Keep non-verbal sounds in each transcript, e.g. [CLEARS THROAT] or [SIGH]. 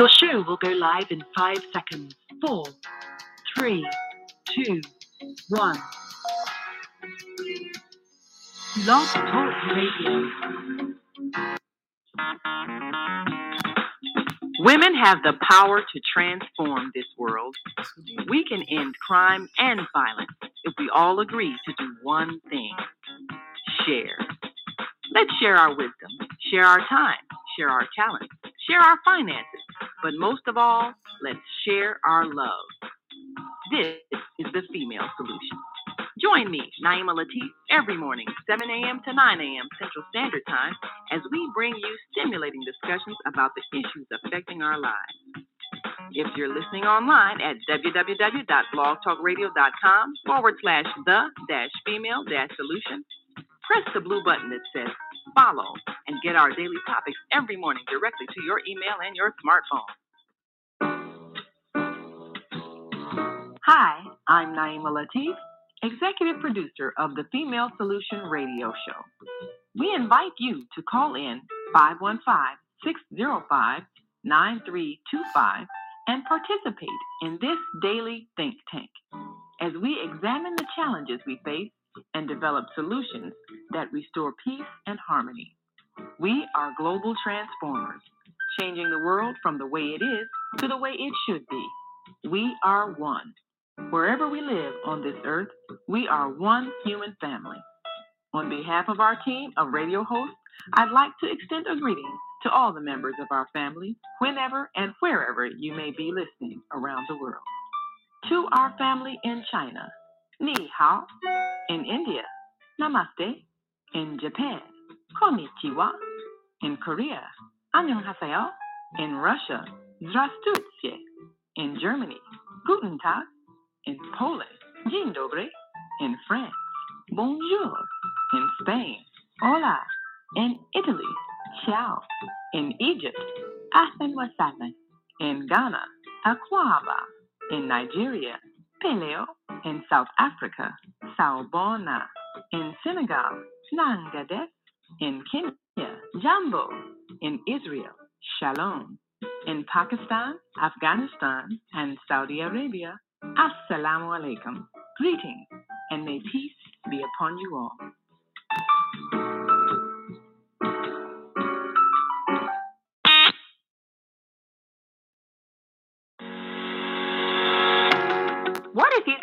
Your show will go live in five seconds. Four, three, two, one. Blog Talk Radio. Women have the power to transform this world. We can end crime and violence if we all agree to do one thing share. Let's share our wisdom, share our time, share our talents, share our finances, but most of all, let's share our love. This is the female solution. Join me, Naima Latif, every morning, 7 a.m. to 9 a.m. Central Standard Time, as we bring you stimulating discussions about the issues affecting our lives. If you're listening online at www.blogtalkradio.com forward slash the dash female dash solution, press the blue button that says follow and get our daily topics every morning directly to your email and your smartphone. Hi, I'm Naima Latif, executive producer of the Female Solution Radio Show. We invite you to call in 515 605 9325 and participate in this daily think tank as we examine the challenges we face and develop solutions that restore peace and harmony. We are global transformers, changing the world from the way it is to the way it should be. We are one. Wherever we live on this earth, we are one human family. On behalf of our team of radio hosts, I'd like to extend a greeting to all the members of our family, whenever and wherever you may be listening around the world. To our family in China, Ni hao. In India, Namaste. In Japan, Konnichiwa. In Korea, Annyeonghaseyo. In Russia, Здравствуйте. In Germany, Guten Tag. In Poland, Dzień dobry. In France, Bonjour. In Spain, Hola. In Italy, Ciao. In Egypt, Ahlan wa sahlan. In Ghana, Akwaba. In Nigeria, Peleo. In South Africa, Sawubona. In Senegal, Nangades. In Kenya, Jambo. In Israel, Shalom. In Pakistan, Afghanistan, and Saudi Arabia, Assalamu alaikum. Greetings, and may peace be upon you all.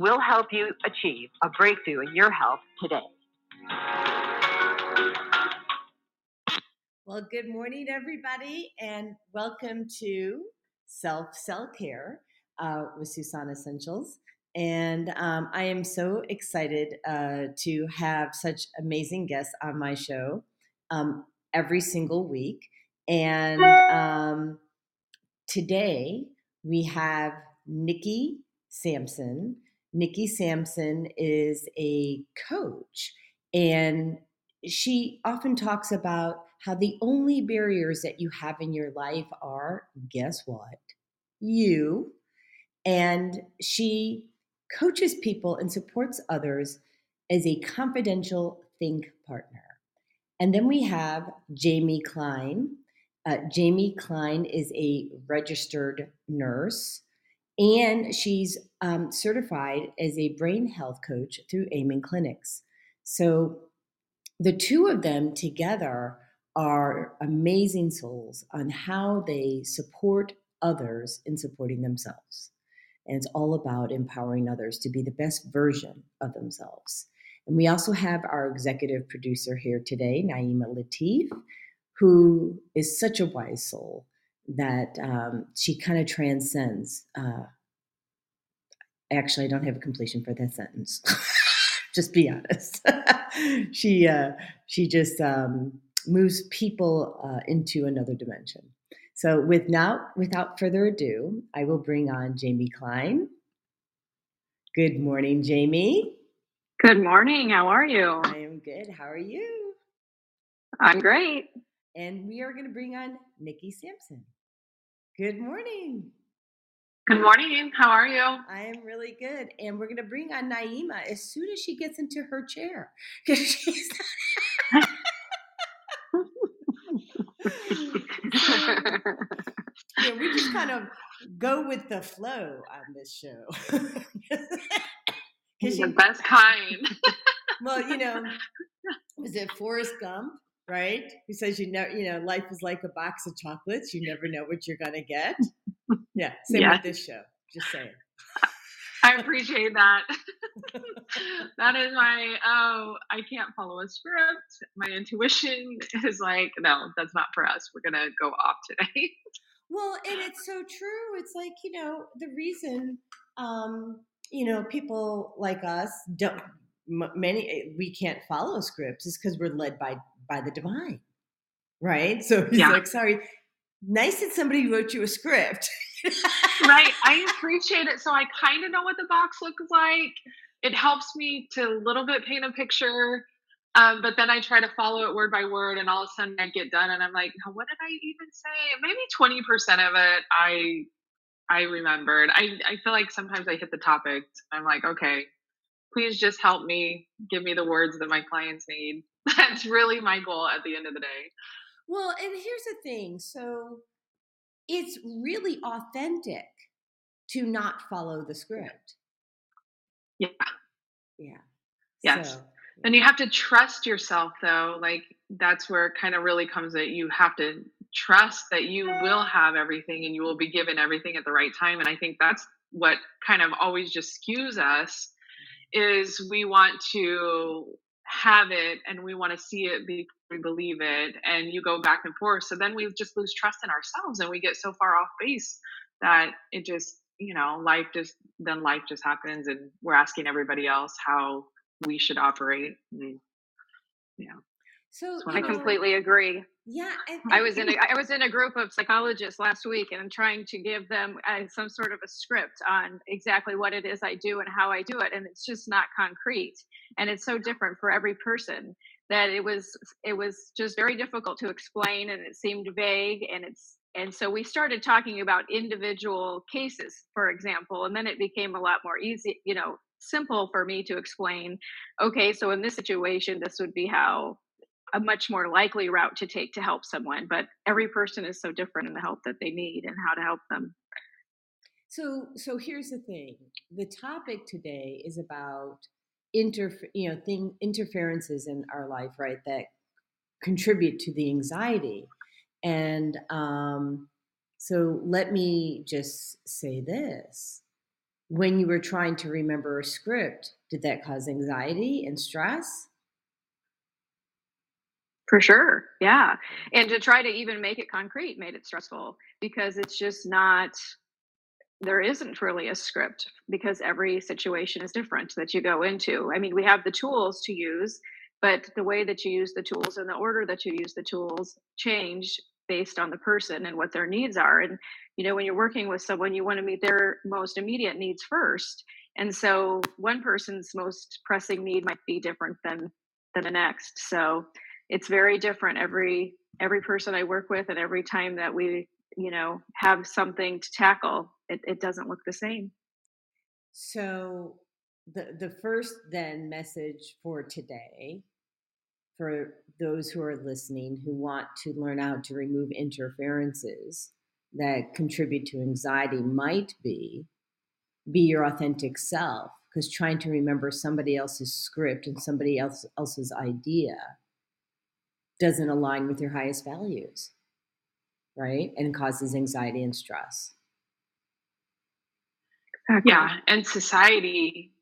We'll help you achieve a breakthrough in your health today. Well, good morning, everybody, and welcome to Self Cell Care uh, with Susan Essentials. And um, I am so excited uh, to have such amazing guests on my show um, every single week. And um, today we have Nikki Sampson. Nikki Sampson is a coach, and she often talks about how the only barriers that you have in your life are guess what? You. And she coaches people and supports others as a confidential think partner. And then we have Jamie Klein. Uh, Jamie Klein is a registered nurse and she's um, certified as a brain health coach through Amen Clinics. So the two of them together are amazing souls on how they support others in supporting themselves. And it's all about empowering others to be the best version of themselves. And we also have our executive producer here today, Naima Latif, who is such a wise soul that um, she kind of transcends. Uh, actually, I don't have a completion for that sentence. [LAUGHS] just be honest. [LAUGHS] she uh, she just um, moves people uh, into another dimension. So, with now, without further ado, I will bring on Jamie Klein. Good morning, Jamie. Good morning. How are you? I am good. How are you? I'm great. And we are going to bring on Nikki Sampson. Good morning. Good morning. How are you? I am really good. And we're going to bring on Naima as soon as she gets into her chair. Because she's. [LAUGHS] yeah, we just kind of go with the flow on this show. [LAUGHS] She's the best kind. well, you know, [LAUGHS] is it Forrest Gump? Right? He says you know, you know, life is like a box of chocolates. You never know what you're gonna get. Yeah, same yeah. with this show. Just saying. [LAUGHS] I appreciate that. [LAUGHS] that is my oh, I can't follow a script. My intuition [LAUGHS] is like, no, that's not for us. We're gonna go off today. well, and it's so true. It's like you know the reason, um, you know, people like us don't. Many eh, we can't follow scripts is because we're led by by the divine, right? So he's yeah. like, sorry, nice that somebody wrote you a script. right. I [LAUGHS] appreciate it. So I kind of know what the box looks like. It helps me to a little bit paint a picture. Um, but then I try to follow it word by word, and all of a sudden I get done, and I'm like, what did I even say? Maybe 20% of it I I remembered. I, I feel like sometimes I hit the topic. I'm like, okay, please just help me, give me the words that my clients need. That's really my goal at the end of the day. Well, and here's the thing. So it's really authentic to not follow the script. Yeah. Yeah. Yes. So, yeah. And you have to trust yourself though. Like that's where it kind of really comes that you have to trust that you will have everything and you will be given everything at the right time. And I think that's what kind of always just skews us mm-hmm. is we want to have it and we want to see it before we believe it and you go back and forth. So then we just lose trust in ourselves and we get so far off base that it just you know life just then life just happens and we're asking everybody else how we should operate and, yeah. So I completely agree. Yeah, and, and I was in a, I was in a group of psychologists last week, and I'm trying to give them uh, some sort of a script on exactly what it is I do and how I do it, and it's just not concrete, and it's so different for every person that it was it was just very difficult to explain, and it seemed vague, and it's and so we started talking about individual cases, for example, and then it became a lot more easy, you know, simple for me to explain. Okay, so in this situation, this would be how a much more likely route to take to help someone but every person is so different in the help that they need and how to help them. So so here's the thing the topic today is about inter you know thing interferences in our life right that contribute to the anxiety. And um so let me just say this. When you were trying to remember a script did that cause anxiety and stress for sure. Yeah. And to try to even make it concrete made it stressful because it's just not, there isn't really a script because every situation is different that you go into. I mean, we have the tools to use, but the way that you use the tools and the order that you use the tools change based on the person and what their needs are. And, you know, when you're working with someone, you want to meet their most immediate needs first. And so one person's most pressing need might be different than than the next. So it's very different. Every every person I work with and every time that we you know have something to tackle it, it doesn't look the same. So the the first then message for today for those who are listening who want to learn how to remove interferences that contribute to anxiety might be be your authentic self because trying to remember somebody else's script and somebody else else's idea doesn't align with your highest values, right? And causes anxiety and stress. Yeah, and society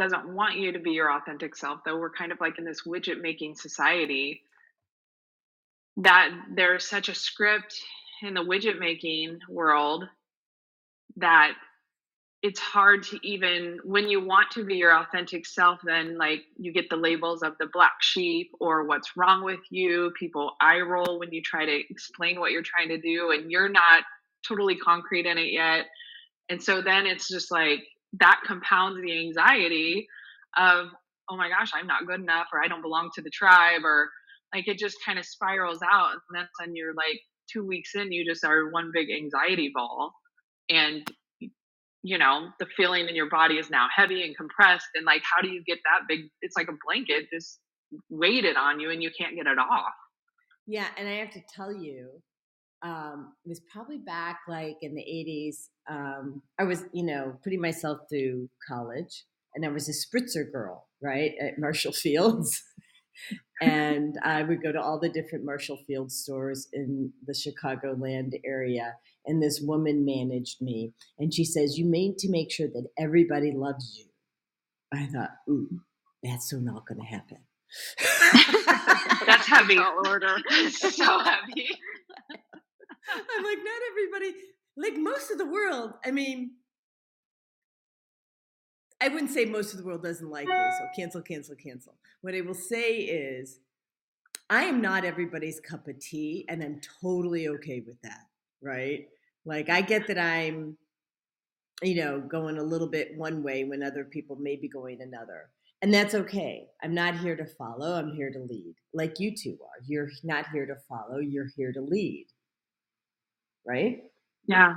doesn't want you to be your authentic self though we're kind of like in this widget making society that there's such a script in the widget making world that it's hard to even when you want to be your authentic self then like you get the labels of the black sheep or what's wrong with you. People eye roll when you try to explain what you're trying to do and you're not totally concrete in it yet. And so then it's just like that compounds the anxiety of oh my gosh i'm not good enough or i don't belong to the tribe or like it just kind of spirals out and then you're like two weeks in you just are one big anxiety ball. And you know the feeling in your body is now heavy and compressed and like how do you get that big it's like a blanket just weighted on you and you can't get it off. Yeah and i have to tell you um, it was probably back like in the 80s um, i was you know putting myself through college and i was a spritzer girl right at marshall [LAUGHS] fields and i would go to all the different marshall field stores in the chicagoland area and this woman managed me. And she says you need to make sure that everybody loves you. I thought ooh that's so not going to happen. [LAUGHS] That's heavy. Order. [LAUGHS] So heavy. [LAUGHS] I'm like not everybody like most of the world i mean I wouldn't say most of the world doesn't like me, so cancel, cancel, cancel. What I will say is, I am not everybody's cup of tea, and I'm totally okay with that right? Like I get that I'm, you know, going a little bit one way when other people may be going another. And that's okay. I'm not here to follow, I'm here to lead. Like you two are. You're not here to follow, you're here to lead. Right? Yeah.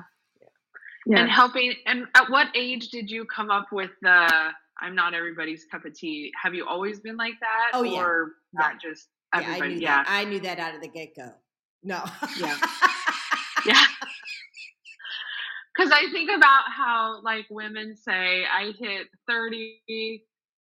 Yeah. And helping and at what age did you come up with the I'm not everybody's cup of tea? Have you always been like that? Oh, yeah. Or not yeah. just everybody? Yeah, I knew yeah. that. I knew that out of the get go. No. Yeah. yeah. [LAUGHS] Because I think about how, like, women say, I hit 30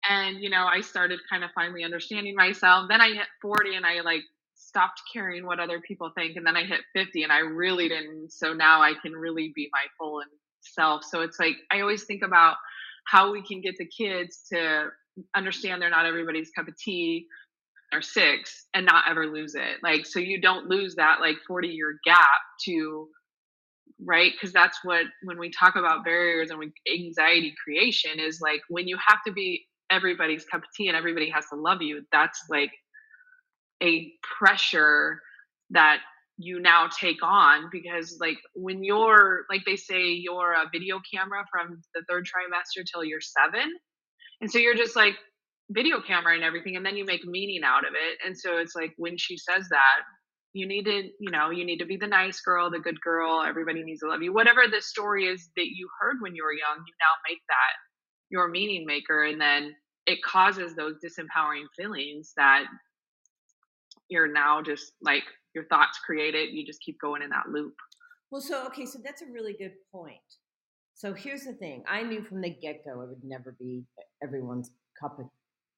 and, you know, I started kind of finally understanding myself. Then I hit 40 and I, like, stopped caring what other people think. And then I hit 50 and I really didn't. So now I can really be my full self. So it's like, I always think about how we can get the kids to understand they're not everybody's cup of tea or six and not ever lose it. Like, so you don't lose that like 40 year gap to, right? Because that's what, when we talk about barriers and anxiety creation, is like when you have to be everybody's cup of tea and everybody has to love you, that's like a pressure that you now take on because like when you're like they say you're a video camera from the third trimester till you're seven and so you're just like video camera and everything and then you make meaning out of it and so it's like when she says that you need to you know you need to be the nice girl the good girl everybody needs to love you. Whatever the story is that you heard when you were young you now make that your meaning maker and then it causes those disempowering feelings that you're now just like your thoughts create it you just keep going in that loop. Well so okay so that's a really good point. So here's the thing i knew from the get-go it would never be everyone's cup of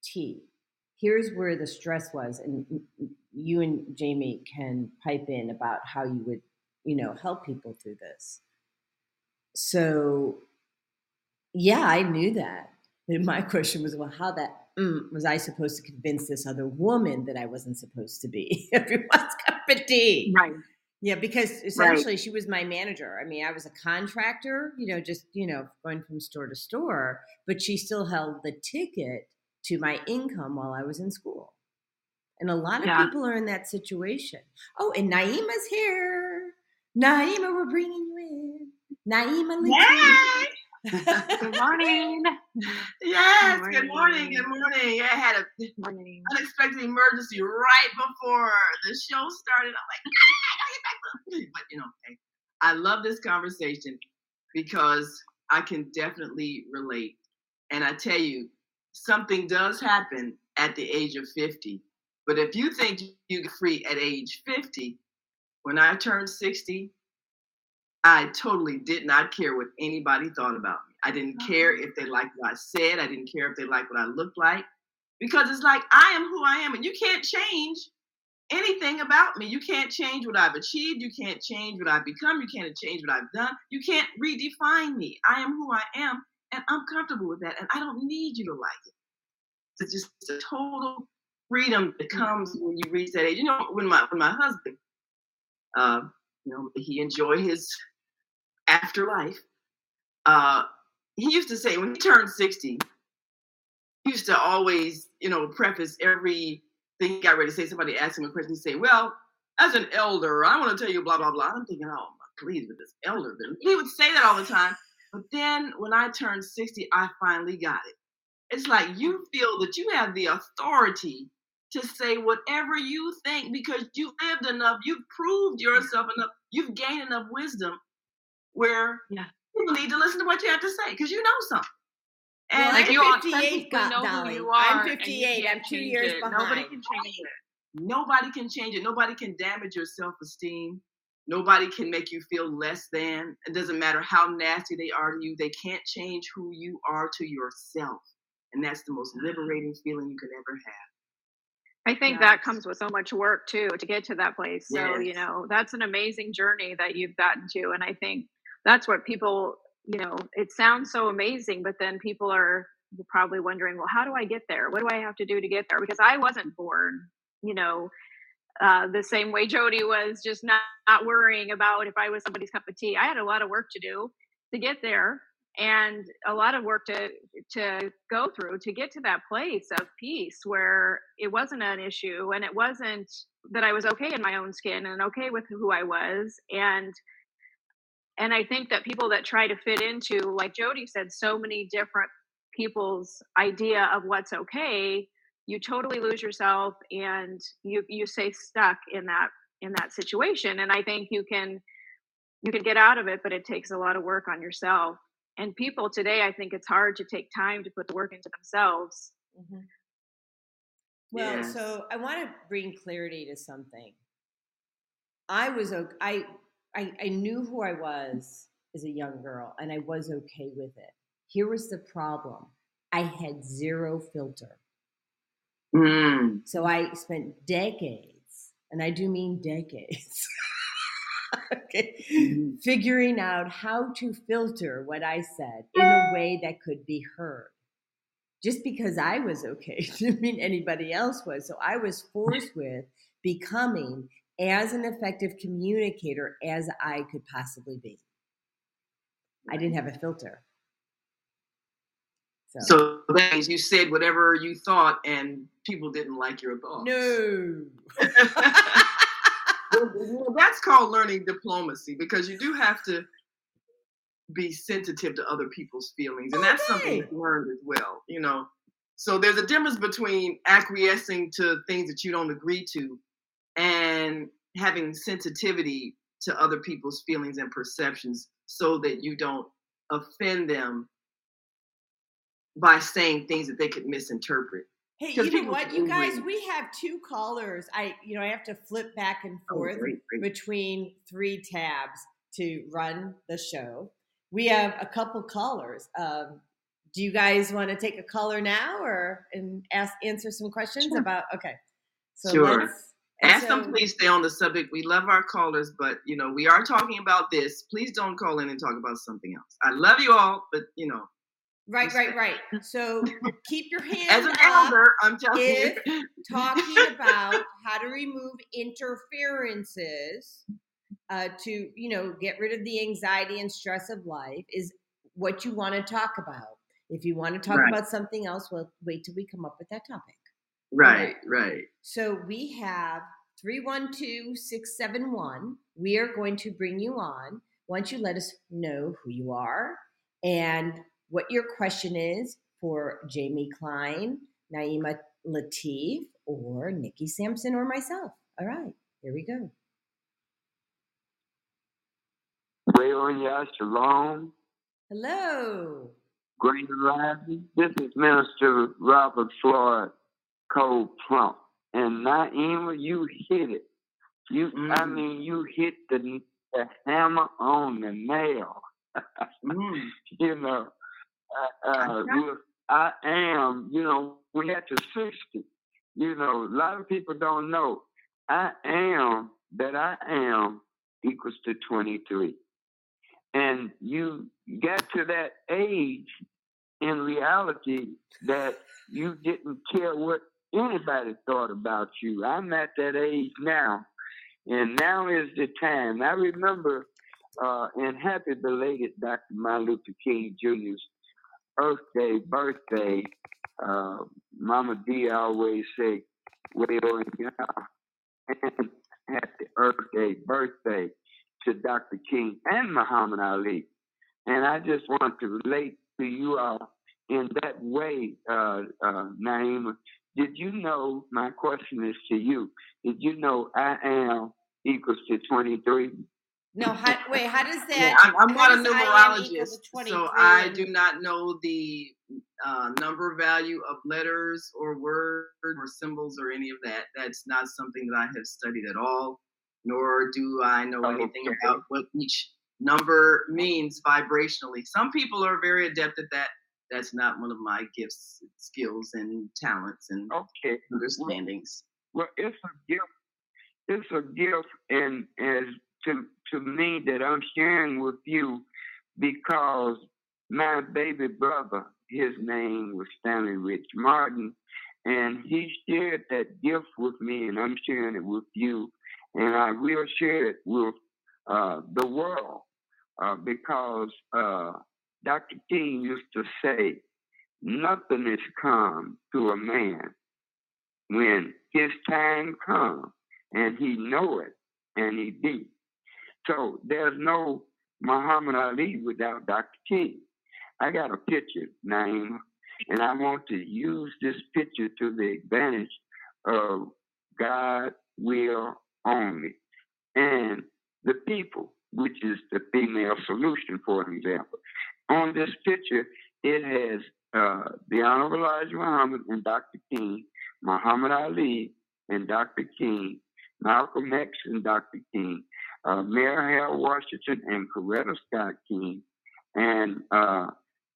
tea. Here's where the stress was, and mm, mm, you and Jamie can pipe in about how you would, you know, help people through this. So, yeah, I knew that. But my [LAUGHS] question was, well, how that mm, was I supposed to convince this other woman that I wasn't supposed to be [LAUGHS] everyone's cup of tea? Right. Yeah, because essentially right. she was my manager. I mean, I was a contractor, you know, just, you know, going from store to store, but she still held the ticket to my income while I was in school. And a lot of yeah. people are in that situation. Oh, and Naima's here. Naima, we're bringing you in. Naima, yes. good [LAUGHS] morning. Yes, good morning. Good morning. Good morning. I had a morning. unexpected emergency right before the show started. I'm like, ah, but you know, okay. I love this conversation because I can definitely relate. And I tell you, something does happen at the age of 50. But if you think you get free at age 50, when I turned 60, I totally did not care what anybody thought about me. I didn't uh-huh. care if they liked what I said. I didn't care if they liked what I looked like. Because it's like I am who I am, and you can't change anything about me. You can't change what I've achieved. You can't change what I've become. You can't change what I've done. You can't redefine me. I am who I am, and I'm comfortable with that, and I don't need you to like it. It's just a total freedom that comes when you reach that age. You know, when my when my husband, uh, you know, he enjoyed his afterlife. Uh, he used to say when he turned 60, he used to always, you know, preface every thing he got ready to say. Somebody asked him a question, he'd say, Well, as an elder, I want to tell you blah, blah, blah. I'm thinking, Oh, my, please, with this elder. He would say that all the time. But then when I turned 60, I finally got it. It's like you feel that you have the authority to say whatever you think because you've lived enough, you've proved yourself enough, you've gained enough wisdom where yeah. people need to listen to what you have to say because you know something. And well, like I'm 58, Dolly. I'm 58. I'm two years it. behind. Nobody can change it. Nobody can change it. Nobody can damage your self esteem. Nobody can make you feel less than. It doesn't matter how nasty they are to you. They can't change who you are to yourself. And that's the most mm-hmm. liberating feeling you could ever have. I think yes. that comes with so much work too to get to that place. So, yes. you know, that's an amazing journey that you've gotten to. And I think that's what people, you know, it sounds so amazing, but then people are probably wondering, well, how do I get there? What do I have to do to get there? Because I wasn't born, you know, uh, the same way Jody was just not, not worrying about if I was somebody's cup of tea. I had a lot of work to do to get there and a lot of work to to go through to get to that place of peace where it wasn't an issue and it wasn't that I was okay in my own skin and okay with who I was. And and I think that people that try to fit into like Jody said so many different people's idea of what's okay you totally lose yourself and you you stay stuck in that in that situation. And I think you can you can get out of it but it takes a lot of work on yourself and people today i think it's hard to take time to put the work into themselves mm-hmm. well yes. so i want to bring clarity to something i was I, I i knew who i was as a young girl and i was okay with it here was the problem i had zero filter mm. so i spent decades and i do mean decades [LAUGHS] [LAUGHS] okay. Mm-hmm. Figuring out how to filter what I said in a way that could be heard. Just because I was okay [LAUGHS] didn't mean anybody else was. So I was forced with becoming as an effective communicator as I could possibly be. I didn't have a filter. So, so that means you said whatever you thought and people didn't like your thoughts. No. [LAUGHS] well, that's called learning diplomacy because you do have to be sensitive to other people's feelings, and that's something you learned as well. You know, so there's a difference between acquiescing to things that you don't agree to and having sensitivity to other people's feelings and perceptions so that you don't offend them by saying things that they could misinterpret. Hey, you know what, you guys? We have two callers. I, you know, I have to flip back and oh, forth oh, great, great. between three tabs to run the show. We have a couple callers. Um, do you guys want to take a caller now, or and ask answer some questions sure. about? Okay, so sure. Ask so, them, please stay on the subject. We love our callers, but you know we are talking about this. Please don't call in and talk about something else. I love you all, but you know Right, right, right. [LAUGHS] So keep your hands As an elder, I'm telling you. talking about how to remove interferences uh, to, you know, get rid of the anxiety and stress of life is what you want to talk about. If you want to talk right. about something else, well, wait till we come up with that topic. Right, right. So we have 312 671. We are going to bring you on once you let us know who you are and what your question is for Jamie Klein, Naima Latif, or Nikki Sampson, or myself. All right, here we go. Leonia Shalom. Hello. Great rising. This is Minister Robert Floyd Cole Plump. And Naima, you hit it. You, mm. I mean, you hit the, the hammer on the nail. [LAUGHS] mm. You know, uh, uh I am, you know, we had to 60. You know, a lot of people don't know. I am that I am equals to 23. And you get to that age in reality that you didn't care what anybody thought about you. I'm at that age now, and now is the time. I remember, uh, and happy belated Dr. Martin Luther King Jr.'s Earth Day, birthday. Uh, Mama D always say, well, and happy Earth Day, birthday to Dr. King and Muhammad Ali. And I just want to relate to you all in that way, uh, uh, Naima. Did you know, my question is to you, did you know I am equals to 23? No, how, wait, how does that? Yeah, I'm, I'm not a how does I am equal numerologist, so I do not know the uh, number value of letters or words or symbols or any of that. That's not something that I have studied at all, nor do I know anything Okay. about what each number means vibrationally. Some people are very adept at that. That's not one of my gifts, skills, and talents and Okay. understandings. Well, it's a gift. It's a gift, and as to to me that I'm sharing with you because my baby brother, his name was Stanley Rich Martin, and he shared that gift with me, and I'm sharing it with you, and I will share it with uh, the world uh, because uh, Dr. King used to say, "Nothing is come to a man when his time comes and he know it and he be. So there's no Muhammad Ali without Dr. King. I got a picture, Naima, and I want to use this picture to the advantage of God will only and the people, which is the female solution, for example. On this picture, it has uh, the Honorable Elijah Muhammad and Dr. King, Muhammad Ali and Dr. King, Malcolm X and Dr. King, uh, Mary Hale Washington and Coretta Scott King, and uh,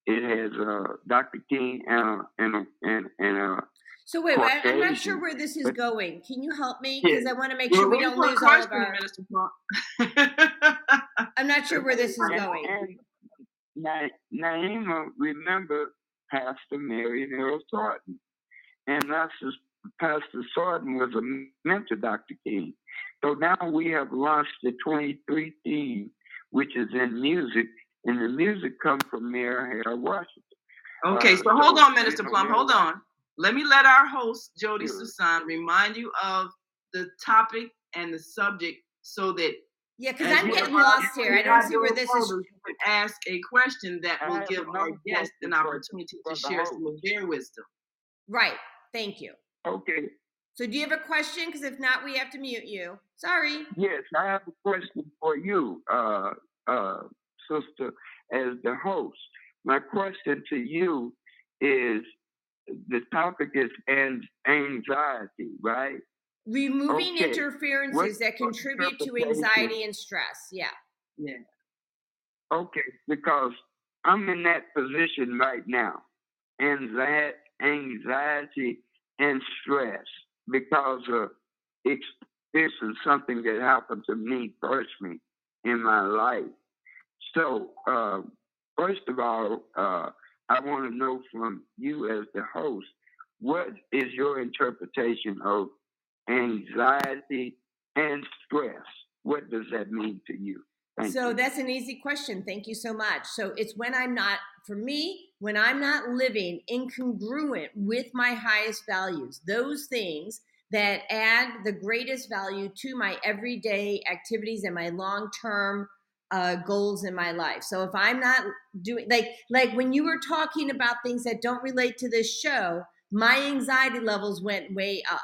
it has uh, Dr. King and and and and uh, So wait, wait, I'm not sure where this is going. Can you help me? Because I want to make sure we don't lose all of our. [LAUGHS] I'm not sure where this is [LAUGHS] going. and Na- Naima, remember Pastor Mary Earl Thornton, and Pastor Pastor Thornton was a mentor, Dr. King. So now we have launched the 23 theme, which is in music, and the music comes from Mayor Hale Washington. Okay, Uh, so hold on, Minister Plum. Hold on. Let me let our host, Jody Sure. Susan, remind you of the topic and the subject so that Yeah, because I'm getting lost here. I don't see where this is. You can ask a question that will give another our guest an opportunity to share some of their wisdom. Right. Thank you. Okay, So do you have a question? Because if not, we have to mute you. Sorry. yes, I have a question for you, uh, uh, sister, as the host. My question to you is the topic is an- anxiety, right? Removing Okay. interferences What- that contribute to anxiety and stress. Yeah. Yeah. Okay, because I'm in that position right now. Anxiety, anxiety and stress because it's this is something that happened to me personally in my life. So, uh, first of all, uh, I want to know from you as the host, what is your interpretation of anxiety and stress? What does that mean to you? Thank so you. that's an easy question. Thank you so much. So it's when I'm not, for me, when I'm not living incongruent with my highest values, those things that add the greatest value to my everyday activities and my long term uh, goals in my life. So if I'm not doing like like when you were talking about things that don't relate to this show, my anxiety levels went way up.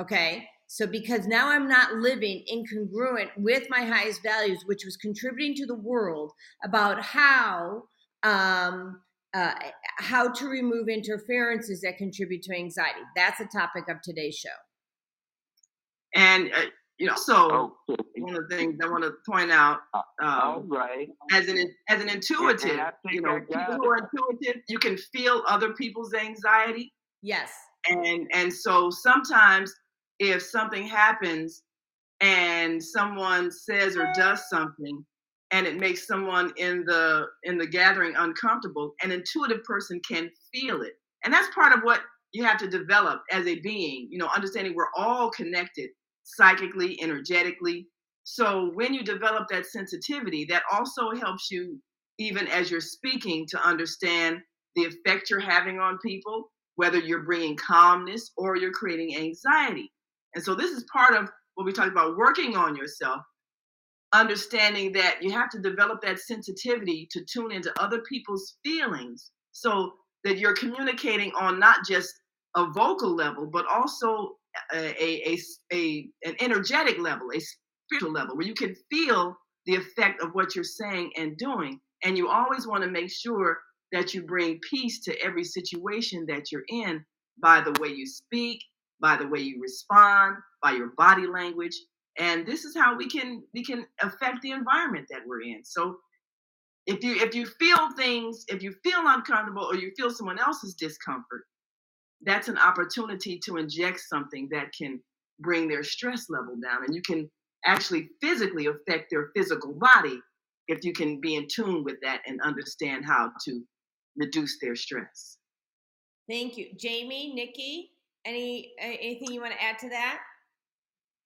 Okay. So because now I'm not living incongruent with my highest values, which was contributing to the world about how um, uh, how to remove interferences that contribute to anxiety. That's the topic of today's show. And, uh, you know, so Okay. one of the things I want to point out um, right. as an as an intuitive, you know, people who are intuitive, you can feel other people's anxiety. Yes. and and so sometimes if something happens and someone says or does something and it makes someone in the in the gathering uncomfortable an intuitive person can feel it. And that's part of what you have to develop as a being you know understanding we're all connected psychically energetically. So when you develop that sensitivity that also helps you even as you're speaking to understand the effect you're having on people whether you're bringing calmness or you're creating anxiety and so this is part of what we talked about working on yourself understanding that you have to develop that sensitivity to tune into other people's feelings so that you're communicating on not just a vocal level but also a, a, a, an energetic level a spiritual level where you can feel the effect of what you're saying and doing. And you always want to make sure that you bring peace to every situation that you're in by the way you speak by the way you respond by your body language and this is how we can we can affect the environment that we're in. So if you if you feel things if you feel uncomfortable or you feel someone else's discomfort that's an opportunity to inject something that can bring their stress level down and you can actually physically affect their physical body if you can be in tune with that and understand how to reduce their stress. Thank you. Jamie nikki any anything you want to add to that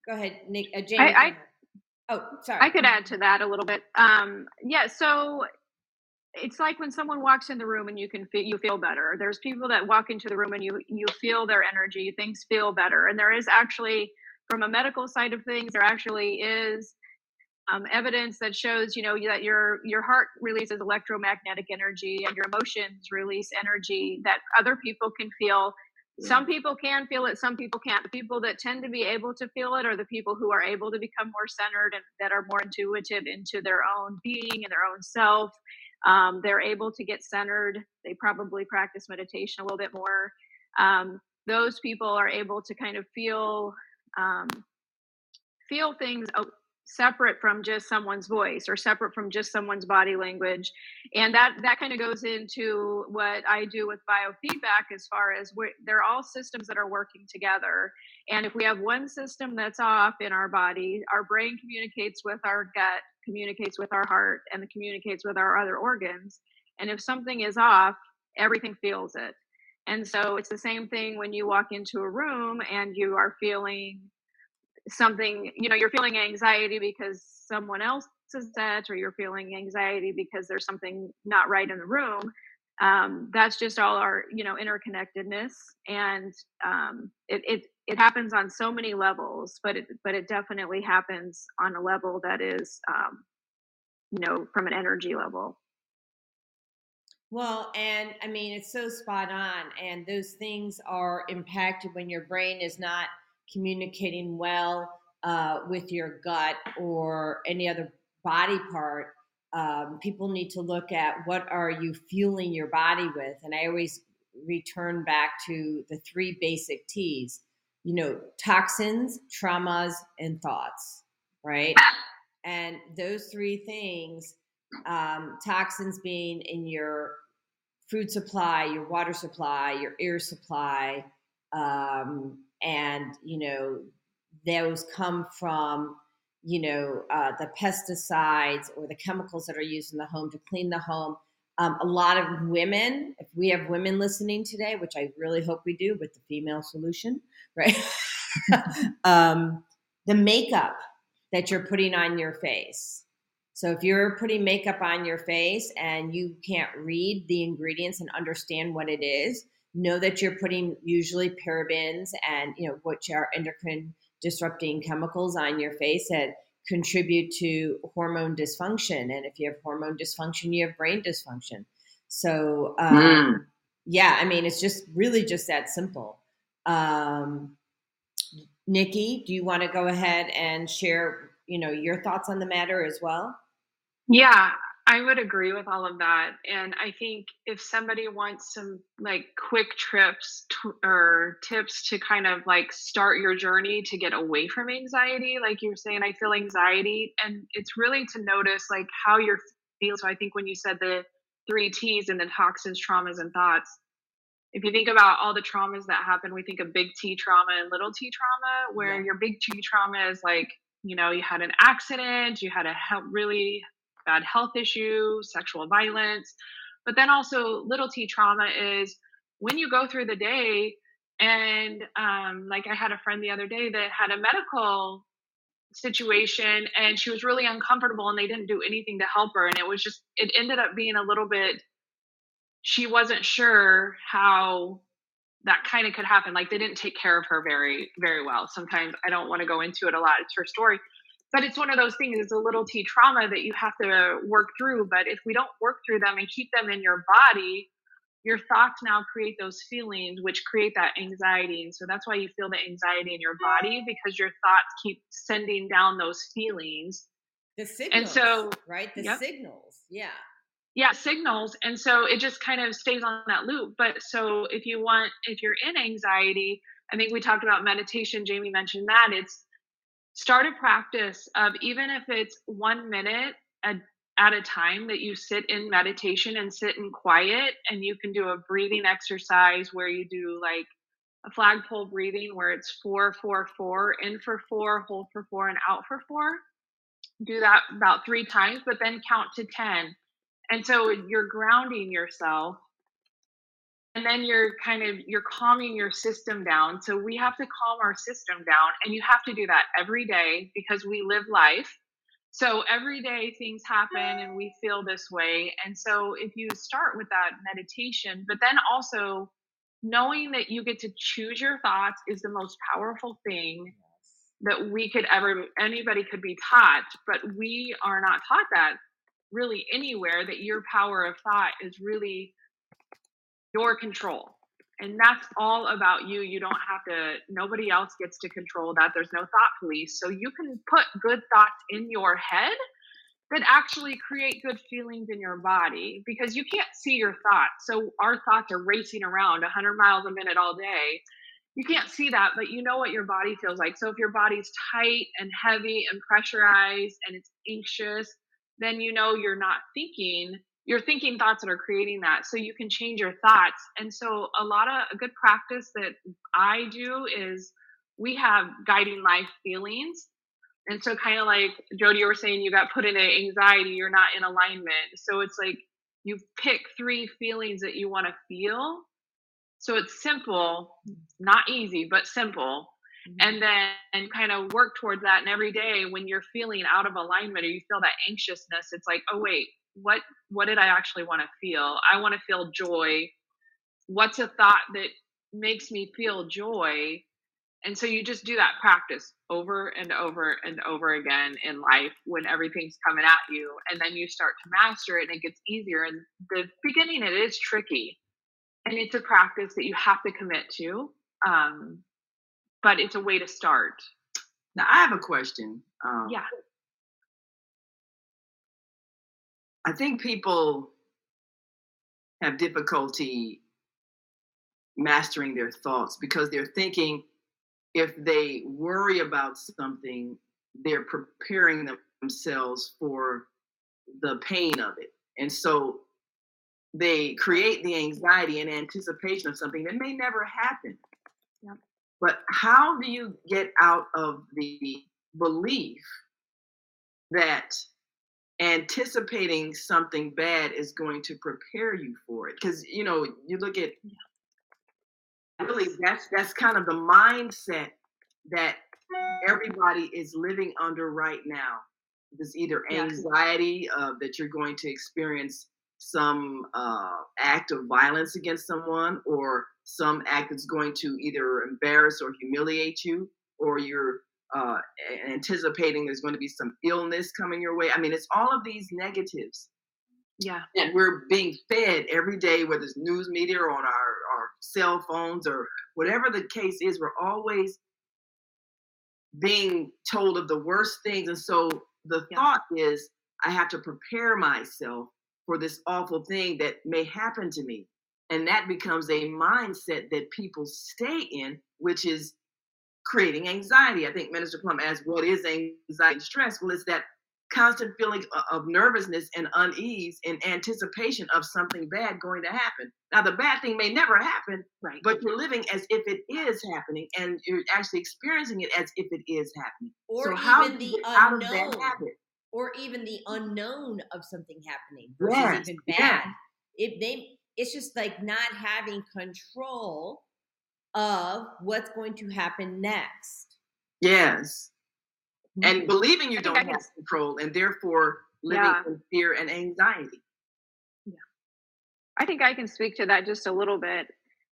Go ahead, Nick. Uh, Jamie. I, I, oh, sorry. I could add to that a little bit. Um, yeah. So it's like when someone walks in the room and you can feel you feel better. There's people that walk into the room and you you feel their energy. Things feel better, and there is actually from a medical side of things, there actually is um, evidence that shows you know that your your heart releases electromagnetic energy and your emotions release energy that other people can feel some people can feel it, some people can't. The people that tend to be able to feel it are the people who are able to become more centered and that are more intuitive into their own being and their own self. Um, they're able to get centered. They probably practice meditation a little bit more. Um, those people are able to kind of feel um, feel things separate from just someone's voice or separate from just someone's body language and that that kind of goes into what i do with biofeedback as far as they're all systems that are working together and if we have one system that's off in our body our brain communicates with our gut communicates with our heart and communicates with our other organs and if something is off everything feels it and so it's the same thing when you walk into a room and you are feeling something you know you're feeling anxiety because someone else is that or you're feeling anxiety because there's something not right in the room um, that's just all our you know interconnectedness and um, it, it it happens on so many levels but it but it definitely happens on a level that is um, you know from an energy level well, and I mean, it's so spot on. And those things are impacted when your brain is not communicating well uh, with your gut or any other body part, um, people need to look at what are you fueling your body with. And I always return back to the three basic T's, you know, toxins, traumas, and thoughts, right? And those three things, um, toxins being in your food supply, your water supply, your air supply, um, and you know those come from you know uh, the pesticides or the chemicals that are used in the home to clean the home. Um, a lot of women if we have women listening today which i really hope we do with the female solution right? [LAUGHS] Um, the makeup that you're putting on your face. So if you're putting makeup on your face and you can't read the ingredients and understand what it is know that you're putting usually parabens and you know which are endocrine disrupting chemicals on your face that contribute to hormone dysfunction. And if you have hormone dysfunction you have brain dysfunction. So um, mm. yeah i mean it's just really just that simple. Um, nikki do you want to go ahead and share you know your thoughts on the matter as well? Yeah I would agree with all of that. And I think if somebody wants some like quick trips or tips to kind of like start your journey to get away from anxiety, like you're saying, I feel anxiety. And it's really to notice like how you're feeling. So I think when you said the three T's and the toxins, traumas, and thoughts, if you think about all the traumas that happen, we think of big T trauma and little t trauma, where yeah. your big T trauma is like, you know, you had an accident, you had a really bad health issues, sexual violence. But then also, little t trauma is when you go through the day, and um, like I had a friend the other day that had a medical situation and she was really uncomfortable and they didn't do anything to help her. And it was just, it ended up being a little bit, she wasn't sure how that kind of could happen. Like they didn't take care of her very, very well. Sometimes I don't want to go into it a lot. It's her story. But it's one of those things, it's a little t trauma that you have to work through. But if we don't work through them and keep them in your body, your thoughts now create those feelings which create that anxiety. And so that's why you feel the anxiety in your body because your thoughts keep sending down those feelings. The signals and so right? The yep. signals yeah. Yeah signals. And so it just kind of stays on that loop. But so if you want if you're in anxiety i think we talked about meditation jamie mentioned that. It's start a practice of even if it's one minute a at a time that you sit in meditation and sit in quiet and you can do a breathing exercise where you do like a flagpole breathing where it's four four four in for four hold for four and out for four do that about three times but then count to 10 and so you're grounding yourself and then you're kind of you're calming your system down. So we have to calm our system down and you have to do that every day because we live life. So every day things happen and we feel this way. And so if you start with that meditation, but then also knowing that you get to choose your thoughts is the most powerful thing that we could ever anybody could be taught, but we are not taught that really anywhere that your power of thought is really your control. And that's all about you. You don't have to nobody else gets to control that. There's no thought police. So you can put good thoughts in your head that actually create good feelings in your body because you can't see your thoughts. So our thoughts are racing around 100 miles a minute all day. You can't see that but you know what your body feels like. So if your body's tight and heavy and pressurized and it's anxious then you know you're not thinking you're thinking thoughts that are creating that so you can change your thoughts. And so a lot of a good practice that i do is we have guiding life feelings. And so kind of like jody you were saying you got put in an anxiety you're not in alignment. So it's like you pick three feelings that you want to feel. So it's simple not easy but simple. Mm-hmm. and then and kind of work towards that. And every day when you're feeling out of alignment or you feel that anxiousness it's like oh wait what what did I actually want to feel? I want to feel joy. What's a thought that makes me feel joy? And so you just do that practice over and over and over again in life when everything's coming at you. And then you start to master it and it gets easier. And the beginning, it is tricky. And it's a practice that you have to commit to. Um, but it's a way to start. Now, I have a question. Um, yeah. I think people have difficulty mastering their thoughts because they're thinking if they worry about something, they're preparing themselves for the pain of it. And so they create the anxiety in anticipation of something that may never happen. Yep. But how do you get out of the belief that anticipating something bad is going to prepare you for it. Because you know you look at really that's that's kind of the mindset that everybody is living under right now. There's either anxiety uh, that you're going to experience some uh, act of violence against someone or some act that's going to either embarrass or humiliate you or you're uh, anticipating there's going to be some illness coming your way. I mean, it's all of these negatives. Yeah. And we're being fed every day, whether it's news media or on our, our cell phones or whatever the case is, we're always being told of the worst things. And so the yeah. thought is, I have to prepare myself for this awful thing that may happen to me. And that becomes a mindset that people stay in, which is creating anxiety. I think Minister Plum asked, what is anxiety stress? Well, it's that constant feeling of nervousness and unease in anticipation of something bad going to happen. Now, the bad thing may never happen, right. but you're living as if it is happening and you're actually experiencing it as if it is happening. Or so how even the out of that habit? or even the unknown of something happening versus Yes, even yeah. bad. It they it's just like not having control of what's going to happen next. Yes. And believing you don't have control and therefore living Yeah. in fear and anxiety. Yeah. I think I can speak to that just a little bit.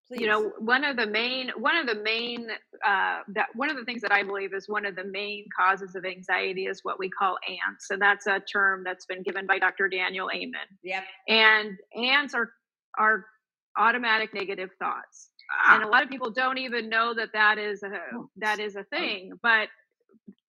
Please. You know, one of the main one of the main uh, that one of the things that I believe is one of the main causes of anxiety is what we call ants, and that's a term that's been given by Dr. Daniel Amen. Yep. And ants are are automatic negative thoughts, and a lot of people don't even know that that is a that is a thing. But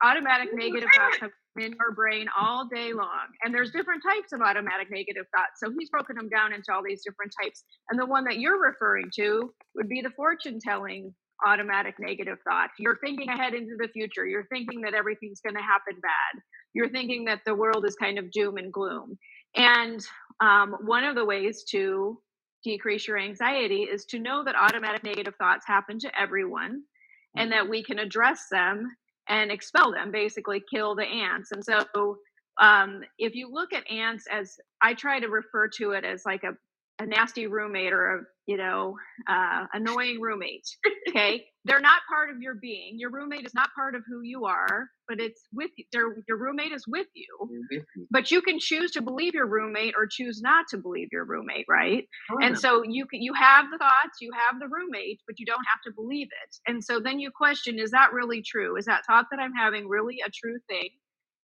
automatic negative thoughts come in our brain all day long, and there's different types of automatic negative thoughts. So he's broken them down into all these different types. And the one that you're referring to would be the fortune telling automatic negative thought. You're thinking ahead into the future. You're thinking that everything's going to happen bad. You're thinking that the world is kind of doom and gloom. And um, one of the ways to decrease your anxiety is to know that automatic negative thoughts happen to everyone and that we can address them and expel them, basically kill the ants. And so um, if you look at ants as I try to refer to it as like a, a nasty roommate or a you know uh, annoying roommate. [LAUGHS] Okay, they're not part of your being. Your roommate is not part of who you are, but it's with you. Your roommate is with you. But you can choose to believe your roommate or choose not to believe your roommate, right? And so you can you have the thoughts, you have the roommate, but you don't have to believe it. And so then you question, is that really true? Is that thought that I'm having really a true thing?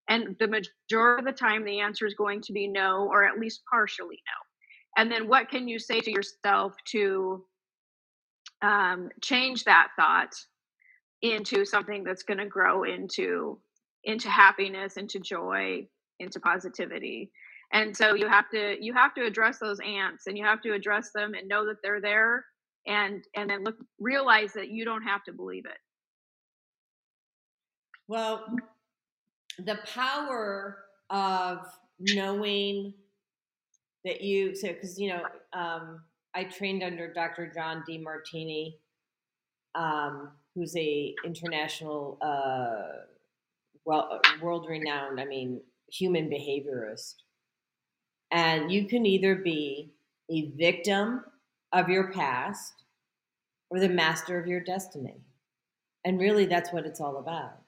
And the majority of the time the answer is going to be no, or at least partially no. And then what can you say to yourself to um, change that thought into something that's going to grow into into happiness, into joy, into positivity? and so you have to you have to address those ants and you have to address them and know that they're there and and then look realize that you don't have to believe it Well, the power of knowing that you so because you know um, I trained under Dr. John Demartini, um, who's a international, uh, well, world renowned. I mean, human behaviorist, and you can either be a victim of your past or the master of your destiny, and really, that's what it's all about.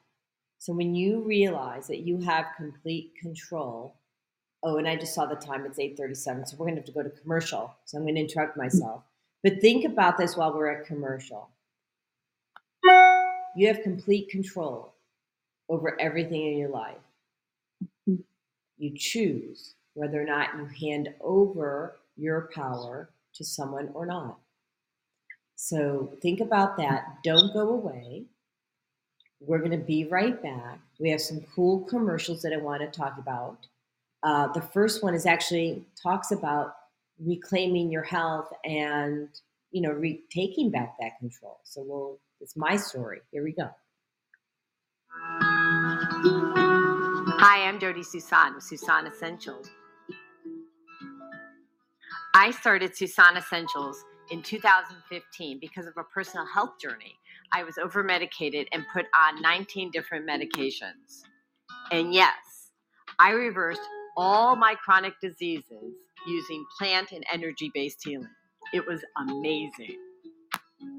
So when you realize that you have complete control, oh, and I just saw the time, it's 8:37, so we're gonna have to go to commercial. So I'm gonna interrupt myself. But think about this while we're at commercial. You have complete control over everything in your life. You choose whether or not you hand over your power to someone or not. So think about that. Don't go away. We're going to be right back. We have some cool commercials that I want to talk about. Uh, the first one is actually talks about reclaiming your health and you know taking back that control. So we'll. It's my story. Here we go. Hi, I'm Jody Susan with Susan Essentials. I started Susan Essentials in 2015 because of a personal health journey. I was over medicated and put on 19 different medications. And yes, I reversed all my chronic diseases using plant and energy based healing. It was amazing.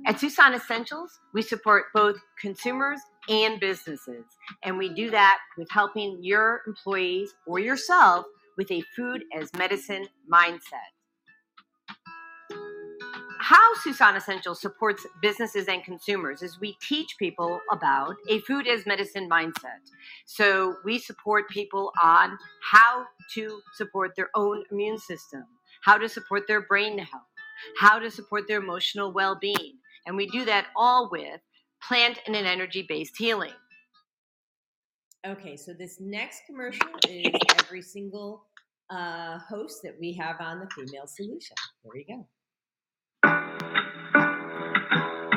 At Susan Essentials, we support both consumers and businesses, and we do that with helping your employees or yourself with a food as medicine mindset. How Susan Essential supports businesses and consumers is we teach people about a food as medicine mindset. So we support people on how to support their own immune system, how to support their brain health, how to support their emotional well being. And we do that all with plant and an energy based healing. Okay, so this next commercial is every single uh, host that we have on the Female Solution. There you go.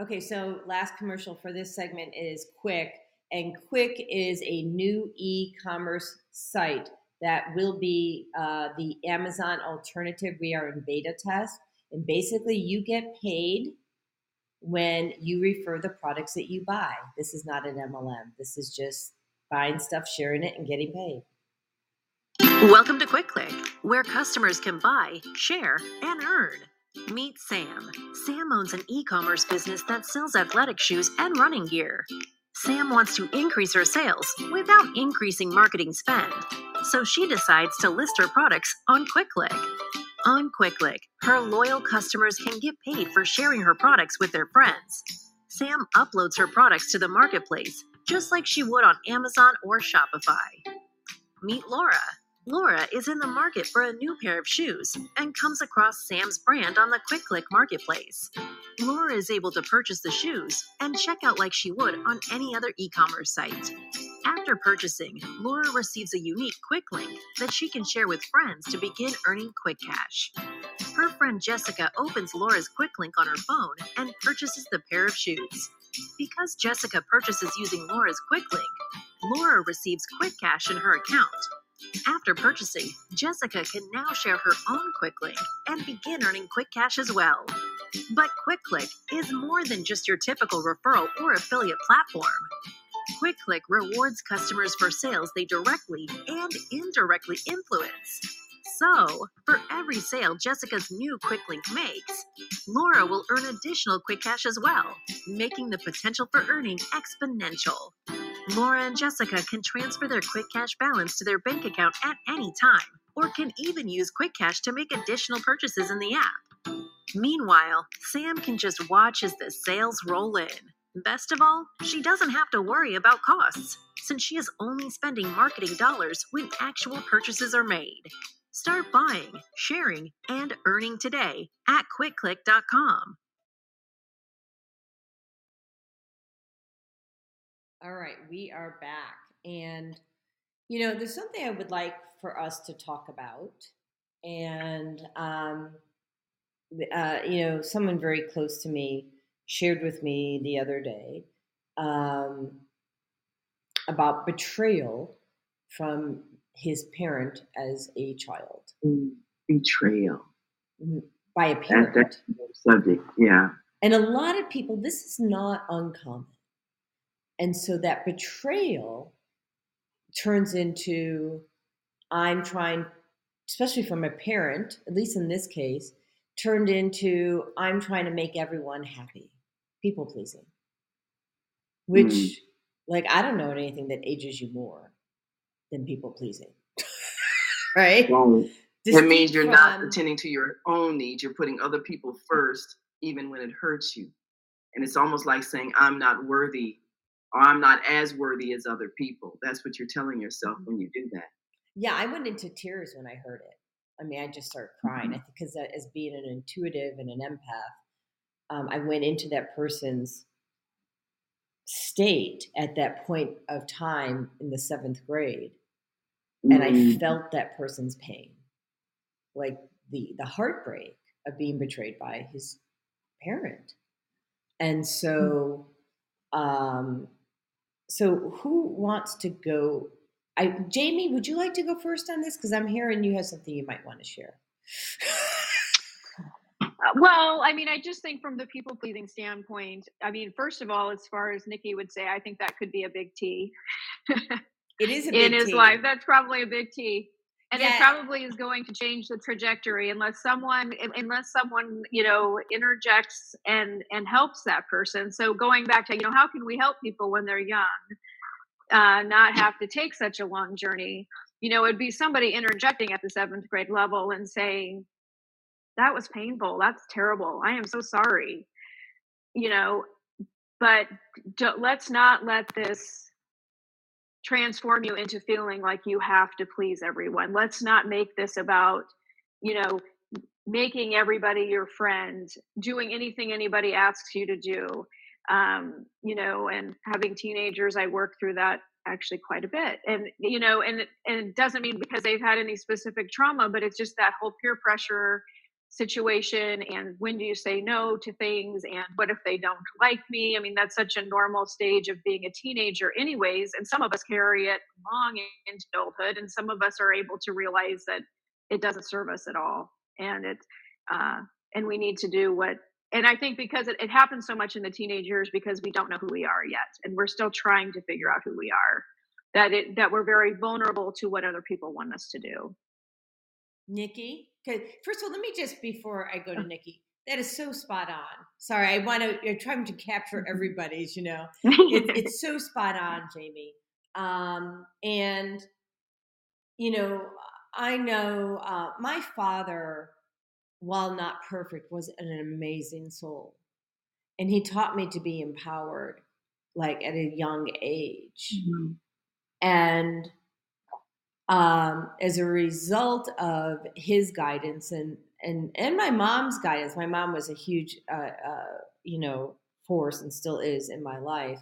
Okay, so last commercial for this segment is Quick, and Quick is a new e-commerce site that will be uh, the Amazon alternative. We are in beta test, and basically, you get paid when you refer the products that you buy. This is not an MLM. This is just buying stuff, sharing it, and getting paid. Welcome to Quick Click, where customers can buy, share, and earn. Meet Sam. Sam owns an e commerce business that sells athletic shoes and running gear. Sam wants to increase her sales without increasing marketing spend, so she decides to list her products on QuickClick. On QuickClick, her loyal customers can get paid for sharing her products with their friends. Sam uploads her products to the marketplace just like she would on Amazon or Shopify. Meet Laura. Laura is in the market for a new pair of shoes and comes across Sam's brand on the QuickClick marketplace. Laura is able to purchase the shoes and check out like she would on any other e commerce site. After purchasing, Laura receives a unique Quick link that she can share with friends to begin earning Quick Cash. Her friend Jessica opens Laura's Quick link on her phone and purchases the pair of shoes. Because Jessica purchases using Laura's Quick link, Laura receives Quick Cash in her account. After purchasing, Jessica can now share her own QuickLink and begin earning Quick Cash as well. But QuickClick is more than just your typical referral or affiliate platform. QuickClick rewards customers for sales they directly and indirectly influence. So, for every sale Jessica's new QuickLink makes, Laura will earn additional Quick Cash as well, making the potential for earning exponential. Laura and Jessica can transfer their Quick Cash balance to their bank account at any time, or can even use Quick Cash to make additional purchases in the app. Meanwhile, Sam can just watch as the sales roll in. Best of all, she doesn't have to worry about costs, since she is only spending marketing dollars when actual purchases are made. Start buying, sharing, and earning today at quickclick.com. All right, we are back. And, you know, there's something I would like for us to talk about. And, um, uh, you know, someone very close to me shared with me the other day um, about betrayal from his parent as a child. Mm, betrayal mm-hmm. by a parent. That, that's subject, yeah. And a lot of people, this is not uncommon. And so that betrayal turns into I'm trying, especially from a parent, at least in this case, turned into I'm trying to make everyone happy, people pleasing. Which, mm. like, I don't know anything that ages you more than people pleasing. [LAUGHS] right? Well, it means you're from, not attending to your own needs. You're putting other people first, even when it hurts you. And it's almost like saying, I'm not worthy or I'm not as worthy as other people. That's what you're telling yourself when you do that. Yeah, I went into tears when I heard it. I mean, I just started crying. Mm-hmm. I think because as being an intuitive and an empath, um, I went into that person's state at that point of time in the seventh grade, mm-hmm. and I mm-hmm. felt that person's pain, like the the heartbreak of being betrayed by his parent, and mm. so. Um, so who wants to go? I Jamie, would you like to go first on this? Because I'm hearing you have something you might want to share. Uh, well, I mean, I just think from the people pleasing standpoint, I mean, first of all, as far as Nikki would say, I think that could be a big T. it is [LAUGHS] in his life. That's probably a big T. and yeah. it probably is going to change the trajectory unless someone unless someone you know interjects and and helps that person. So going back to you know how can we help people when they're young uh, not have to take such a long journey? You know it'd be somebody interjecting at the seventh grade level and saying that was painful. That's terrible. I am so sorry. You know but let's not let this transform you into feeling like you have to please everyone. Let's not make this about, you know, making everybody your friend, doing anything anybody asks you to do. Um, you know, and having teenagers, I work through that actually quite a bit. And you know, and and it doesn't mean because they've had any specific trauma, but it's just that whole peer pressure situation and when do you say no to things and what if they don't like me? I mean that's such a normal stage of being a teenager anyways and some of us carry it long into adulthood and some of us are able to realize that it doesn't serve us at all and it's uh, and we need to do what and i think because it, it happens so much in the teenage years because we don't know who we are yet and we're still trying to figure out who we are that it that we're very vulnerable to what other people want us to do nikki because first of all, let me just before I go to Nikki, that is so spot on. Sorry, I want to. I'm trying to capture mm-hmm. everybody's. You know, [LAUGHS] it, it's so spot on, Jamie. Um, and you know, I know uh, my father, while not perfect, was an amazing soul, and he taught me to be empowered, like at a young age, mm-hmm. and um, as a result of his guidance and and and my mom's guidance. My mom was a huge, uh, uh, you know, force and still is in my life.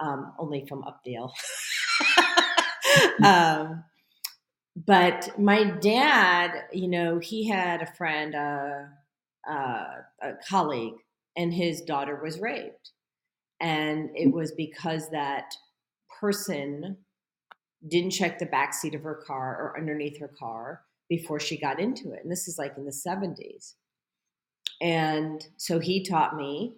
Um, only from Updale. [LAUGHS] um, but my dad, you know, he had a friend, uh, uh, a colleague, and his daughter was raped, and it was because that person didn't check the back seat of her car or underneath her car before she got into it. And this is like in the 70s. And so he taught me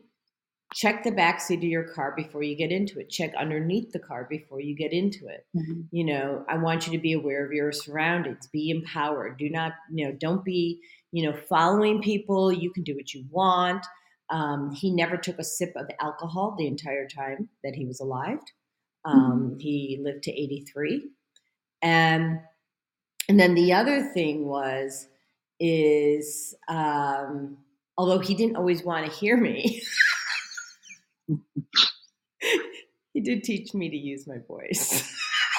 check the back seat of your car before you get into it. Check underneath the car before you get into it. Mm-hmm. You know, I want you to be aware of your surroundings. Be empowered. Do not, you know, don't be, you know, following people. You can do what you want. Um, he never took a sip of alcohol the entire time that he was alive. Mm-hmm. Um, he lived to 83. And, and then the other thing was, is um, although he didn't always want to hear me, [LAUGHS] he did teach me to use my voice.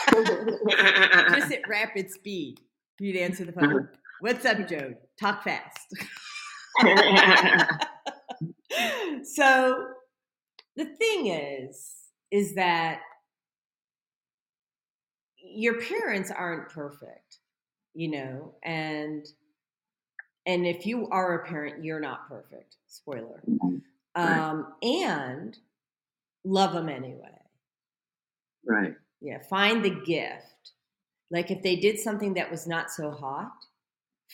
[LAUGHS] Just at rapid speed. You'd answer the phone. What's up, Joe? Talk fast. [LAUGHS] so the thing is, is that your parents aren't perfect, you know, and and if you are a parent, you're not perfect. Spoiler. Mm-hmm. Um, and love them anyway. Right. Yeah. Find the gift. Like if they did something that was not so hot,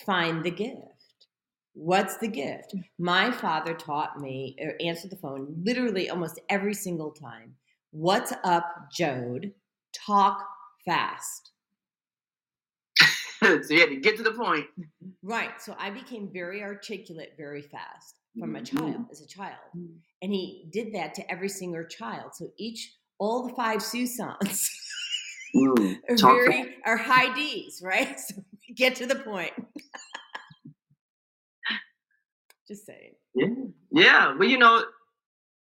find the gift. What's the gift? My father taught me, or er, answered the phone literally almost every single time. What's up, Jode? Talk fast. [LAUGHS] so you had to get to the point. Right. So I became very articulate very fast from a child, mm-hmm. as a child. Mm-hmm. And he did that to every single child. So each, all the five Susans mm, [LAUGHS] are very, are high D's, right? [LAUGHS] So get to the point. Just saying. Yeah. Yeah. Well, you know,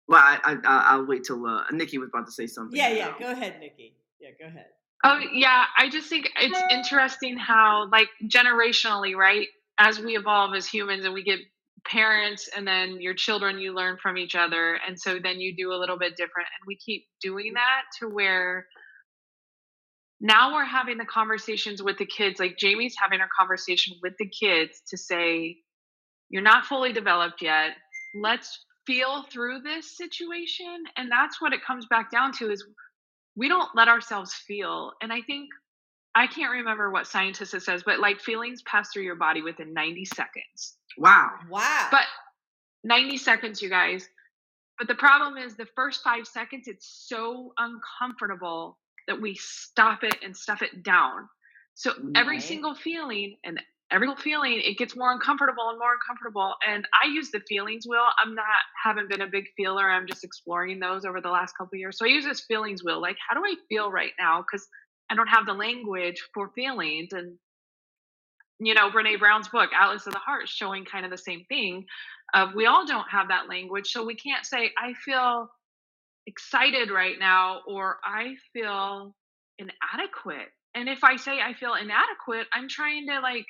well, I, I, will wait till uh, Nikki was about to say something. Yeah, yeah. Go ahead, Nikki. Yeah, go ahead. Oh yeah, I just think it's interesting how like generationally, right? As we evolve as humans and we get parents and then your children you learn from each other and so then you do a little bit different and we keep doing mm. that to where now we're having the conversations with the kids like Jamie's having a conversation with the kids to say you're not fully developed yet let's feel through this situation and that's what it comes back down to is we don't let ourselves feel. And I think I can't remember what scientist it says, but like feelings pass through your body within 90 seconds. Wow. Wow. But 90 seconds, you guys. But the problem is the first five seconds, it's so uncomfortable that we stop it and stuff it down. So every single feeling and every feeling, it gets more uncomfortable and more uncomfortable. And I use the feelings wheel. I'm not haven't been a big feeler. I'm just exploring those over the last couple years. So I use this feelings wheel. Like, how do I feel right now? Because I don't have the language for feelings. And you know, Brene Brown's book, Atlas of the Heart, showing kind of the same thing. Of we all don't have that language, so we can't say I feel excited right now or I feel inadequate. And if I say I feel inadequate, I'm trying to like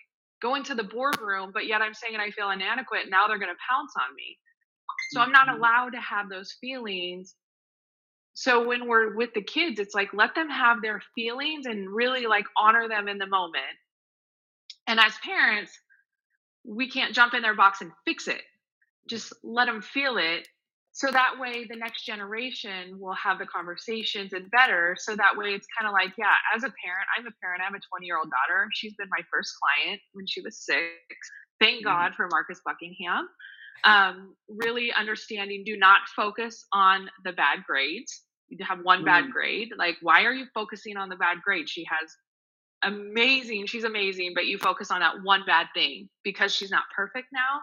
go into the boardroom, but yet I'm saying I feel inadequate. Now they're going to pounce on me. So I'm not mm-hmm. allowed to have those feelings. So when we're with the kids, it's like let them have their feelings and really like honor them in the moment. And as parents, we can't jump in their box and fix it. Just let them feel it so that way the next generation will have the conversations and better. So that way it's kind of like yeah as a parent i'm a parent i have a 20 year old daughter she's been my first client when she was six. Thank mm-hmm. god for marcus buckingham. Um, really understanding do not focus on the bad grades. You have one mm-hmm. bad grade. Like why are you focusing on the bad grade? She has amazing she's amazing but you focus on that one bad thing because she's not perfect now.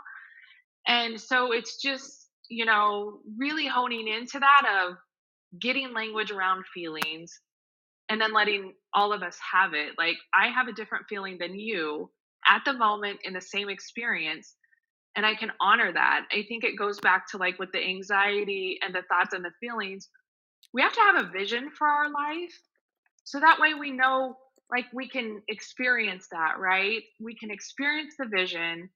And so it's just you know, really honing into that of getting language around feelings and then letting all of us have it. Like, I have a different feeling than you at the moment in the same experience. And I can honor that. I think it goes back to like with the anxiety and the thoughts and the feelings. We have to have a vision for our life. So that way we know, like, we can experience that, right? We can experience the vision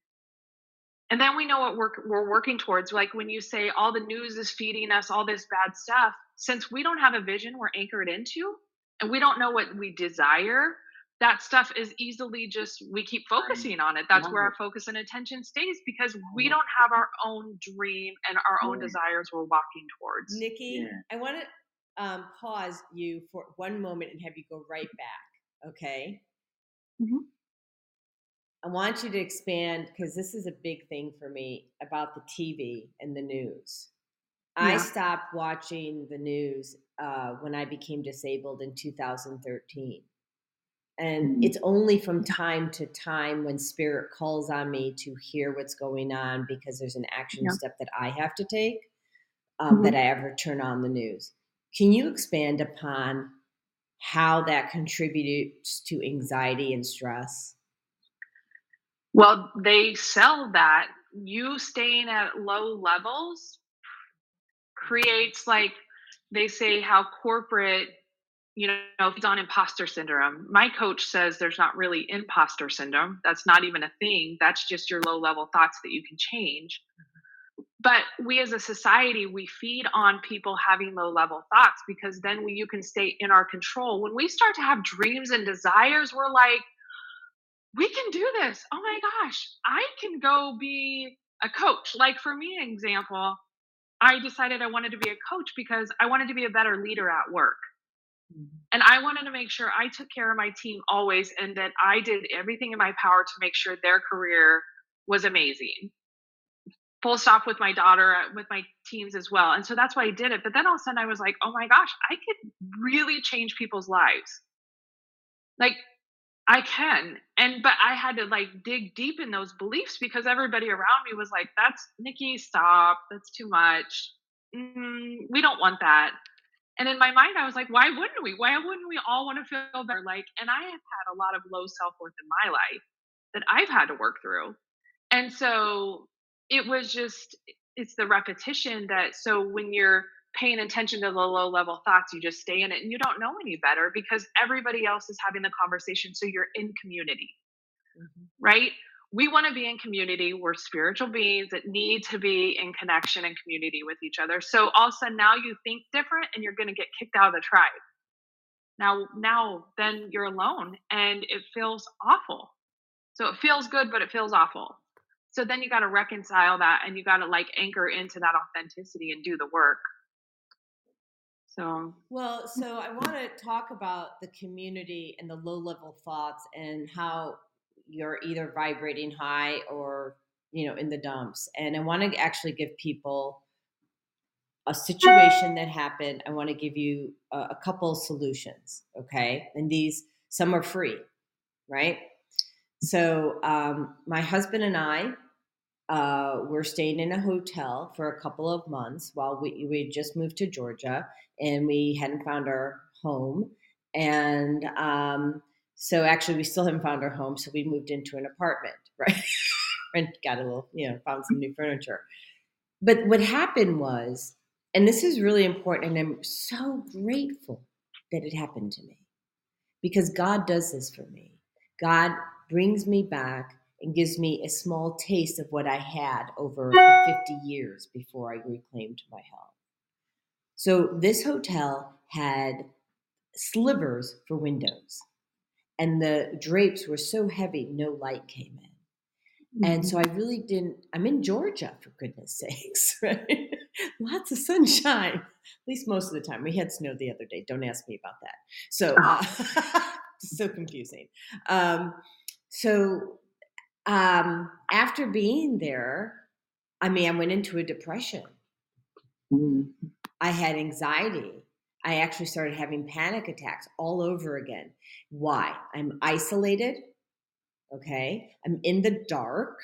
and then we know what we're, we're working towards like when you say all the news is feeding us all this bad stuff since we don't have a vision we're anchored into and we don't know what we desire that stuff is easily just we keep focusing on it. That's where our focus and attention stays because we don't have our own dream and our own desires we're walking towards. Nikki yeah. i want to um, pause you for one moment and have you go right back okay? Mm-hmm. I want you to expand because this is a big thing for me about the TV and the news. Yeah. I stopped watching the news uh, when I became disabled in 2013. And mm-hmm. it's only from time to time when spirit calls on me to hear what's going on because there's an action yeah. step that I have to take um, mm-hmm. that I ever turn on the news. Can you expand upon how that contributes to anxiety and stress? Well, they sell that. You staying at low levels creates like they say how corporate you know if it's on imposter syndrome. My coach says there's not really imposter syndrome. That's not even a thing. That's just your low level thoughts that you can change. But we as a society we feed on people having low level thoughts because then you can stay in our control. When we start to have dreams and desires we're like we can do this. Oh my gosh, I can go be a coach. Like for me, example, I decided I wanted to be a coach because I wanted to be a better leader at work. Mm-hmm. And I wanted to make sure I took care of my team always and that I did everything in my power to make sure their career was amazing. Full stop with my daughter, uh, with my teams as well. And so that's why I did it. But then all of a sudden I was like, oh my gosh, I could really change people's lives. Like I can. And but I had to like dig deep in those beliefs because everybody around me was like, that's Nikki, stop. That's too much. Mm, we don't want that. And in my mind, I was like, why wouldn't we? Why wouldn't we all want to feel better? Like, and I have had a lot of low self worth in my life that I've had to work through. And so it was just, it's the repetition that, so when you're paying attention to the low level thoughts, you just stay in it and you don't know any better because everybody else is having the conversation. So you're in community, mm-hmm. right? We want to be in community. We're spiritual beings that need to be in connection and community with each other. So all of a sudden now you think different and you're going to get kicked out of the tribe. Now, now then you're alone and it feels awful. So it feels good, but it feels awful. So then you got to reconcile that and you got to like anchor into that authenticity and do the work. So, well, so I want to talk about the community and the low level thoughts and how you're either vibrating high or, you know, in the dumps. And I want to actually give people a situation that happened. I want to give you a, a couple solutions. Okay. And these, some are free. right? So um, my husband and I uh, were staying in a hotel for a couple of months while we we just moved to Georgia and we hadn't found our home, and um, so actually we still haven't found our home, so we moved into an apartment, [LAUGHS] right? and got a little, you know, found some new furniture. But what happened was, and this is really important, and I'm so grateful that it happened to me because God does this for me. God brings me back and gives me a small taste of what I had over the 50 years before I reclaimed my health. So this hotel had slivers for windows, and the drapes were so heavy, no light came in. And Mm-hmm. so I really didn't. I'm in Georgia, for goodness [LAUGHS] sakes, right? Lots of sunshine, at least most of the time. We had snow the other day. Don't ask me about that. So, uh, [LAUGHS] so confusing. Um, so, um, after being there, I mean, I went into a depression. I had anxiety. I actually started having panic attacks all over again. Why? I'm isolated. Okay. I'm in the dark.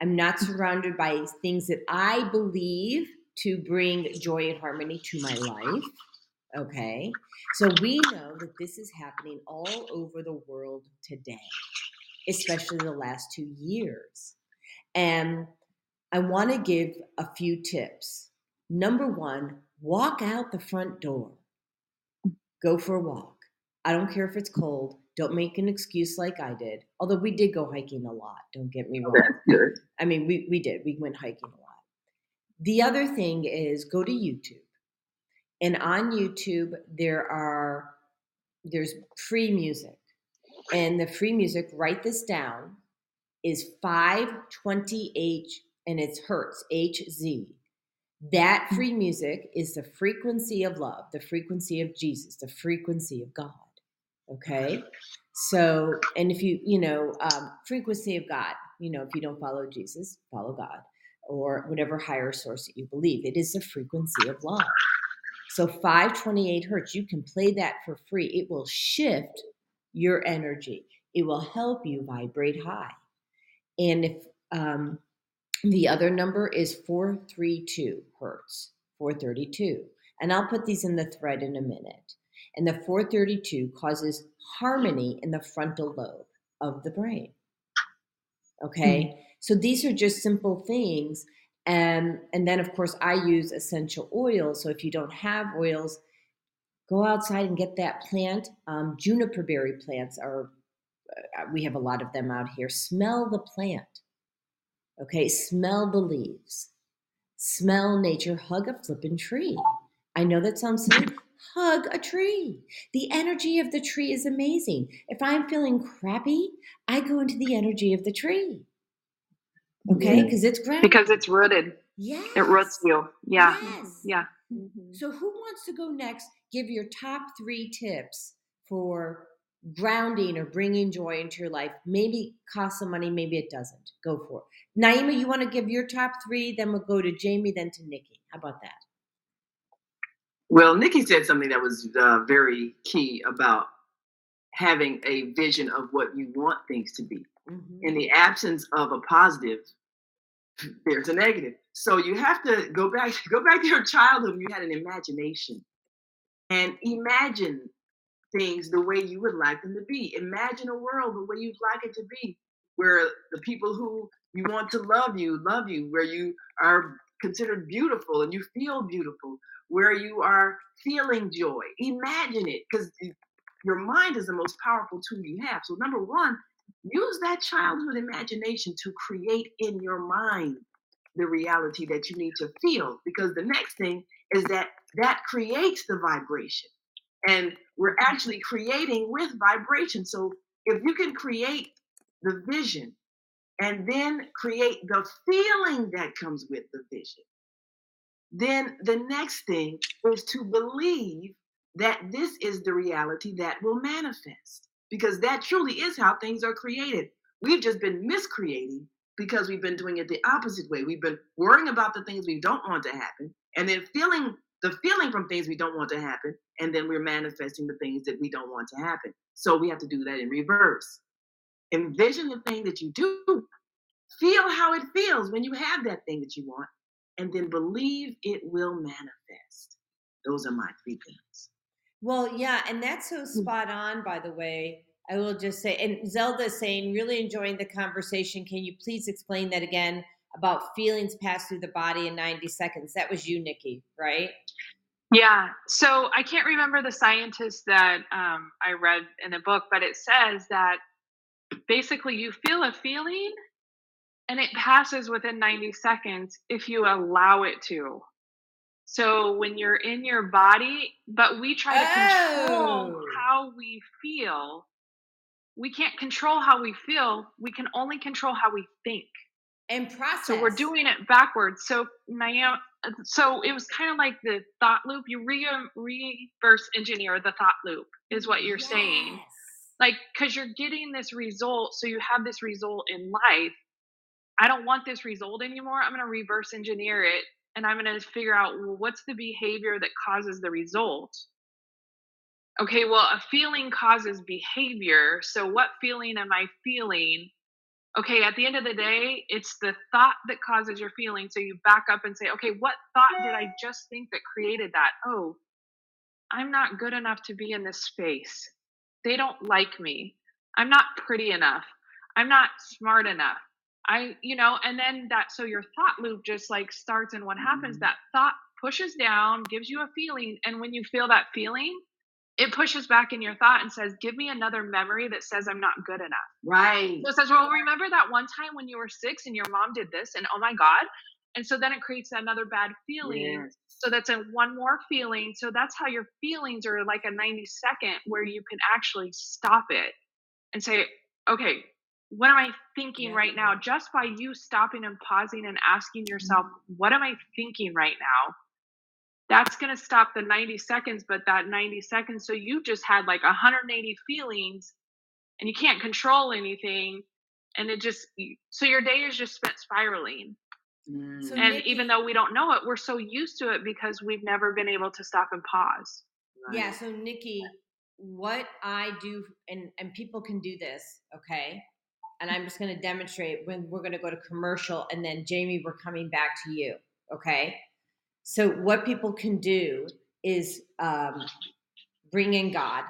I'm not surrounded by things that I believe to bring joy and harmony to my life. Okay. So we know that this is happening all over the world today, especially the last two years. And I want to give a few tips. Number one, walk out the front door. Go for a walk. I don't care if it's cold. Don't make an excuse like I did. Although we did go hiking a lot. Don't get me wrong. I mean, we, we did. We went hiking a lot. The other thing is go to YouTube. And on YouTube, there are there's free music. And the free music, write this down, is 520H and it's Hertz, HZ. That free music is the frequency of love, the frequency of Jesus, the frequency of God. Okay. So, and if you, you know, um, frequency of God, you know, if you don't follow Jesus, follow God or whatever higher source that you believe. It is the frequency of love. So 528 hertz, you can play that for free. It will shift your energy. It will help you vibrate high. And if um, the other number is 432 hertz, 432. And I'll put these in the thread in a minute. And the 432 causes harmony in the frontal lobe of the brain. Okay. So these are just simple things. And, and then, of course, I use essential oils. So if you don't have oils, go outside and get that plant. Um, juniper berry plants are, uh, we have a lot of them out here. Smell the plant. Okay. Smell the leaves. Smell nature. Hug a flippin' tree. I know that sounds silly. Hug a tree. The energy of the tree is amazing. If I'm feeling crappy, I go into the energy of the tree. Okay, because it's grounded. because it's rooted. yes. It roots you. Yeah. Yes. Yeah. So, who wants to go next? Give your top three tips for grounding or bringing joy into your life. Maybe costs some money, maybe it doesn't. Go for it. Naima, you want to give your top three? Then we'll go to Jamie, then to Nikki. How about that? Well, Nikki said something that was uh, very key about having a vision of what you want things to be. Mhm. In the absence of a positive, there's a negative. So you have to go back go back to your childhood when you had an imagination and imagine things the way you would like them to be. Imagine a world the way you'd like it to be, where the people who you want to love you love you, where you are considered beautiful and you feel beautiful, where you are feeling joy. Imagine it because your mind is the most powerful tool you have. So, number one, use that childhood imagination to create in your mind the reality that you need to feel because the next thing is that that creates the vibration. And we're mm-hmm. actually creating with vibration. So if you can create the vision and then create the feeling that comes with the vision then the next thing is to believe that this is the reality that will manifest because that truly is how things are created. We've just been miscreating because we've been doing it the opposite way. We've been worrying about the things we don't want to happen and then feeling the feeling from things we don't want to happen, and then we're manifesting the things that we don't want to happen. So we have to do that in reverse. Envision the thing that you do, feel how it feels when you have that thing that you want, and then believe it will manifest. Those are my three things. Well, yeah, and that's so Hmm. spot on, by the way. I will just say, and Zelda saying, really enjoying the conversation. Can you please explain that again about feelings pass through the body in 90 seconds? That was you, Nikki, right? Yeah. So I can't remember the scientist that um, I read in the book, but it says that basically you feel a feeling and it passes within 90 seconds if you allow it to. So when you're in your body, but we try to control Oh. how we feel. We can't control how we feel. We can only control how we think. And process. So we're doing it backwards. So my so it was kind of like the thought loop. You re- um, reverse engineer the thought loop is what you're saying. Like because you're getting this result, so you have this result in life. I don't want this result anymore. I'm going to reverse engineer it, and I'm going to figure out well, what's the behavior that causes the result. Okay, well, a feeling causes behavior. So what feeling am I feeling? Okay, at the end of the day, it's the thought that causes your feeling. So you back up and say, okay, what thought did I just think that created that? Oh, I'm not good enough to be in this space. They don't like me. I'm not pretty enough. I'm not smart enough. I, you know, and then that, so your thought loop just like starts. And what happens, mm-hmm. that thought pushes down, gives you a feeling. And when you feel that feeling, it pushes back in your thought and says, give me another memory that says I'm not good enough. Right. So it says, well, remember that one time when you were six and your mom did this, and oh my God. And so then it creates another bad feeling. Yes. So that's a one more feeling. So that's how your feelings are like a 90 second where you can actually stop it and say, okay, what am I thinking Yeah. right now? Just by you stopping and pausing and asking yourself, mm-hmm. what am I thinking right now? That's going to stop the 90 seconds, but that 90 seconds, so you just had like 180 feelings and you can't control anything. And it just, so your day is just spent spiraling. Mm. So And Nikki- even though we don't know it, we're so used to it because we've never been able to stop and pause. Yeah, so Nikki, what I do, and and people can do this, okay? And I'm just going to demonstrate when we're going to go to commercial, and then Jamie, we're coming back to you, okay? So what people can do is um, bring in God,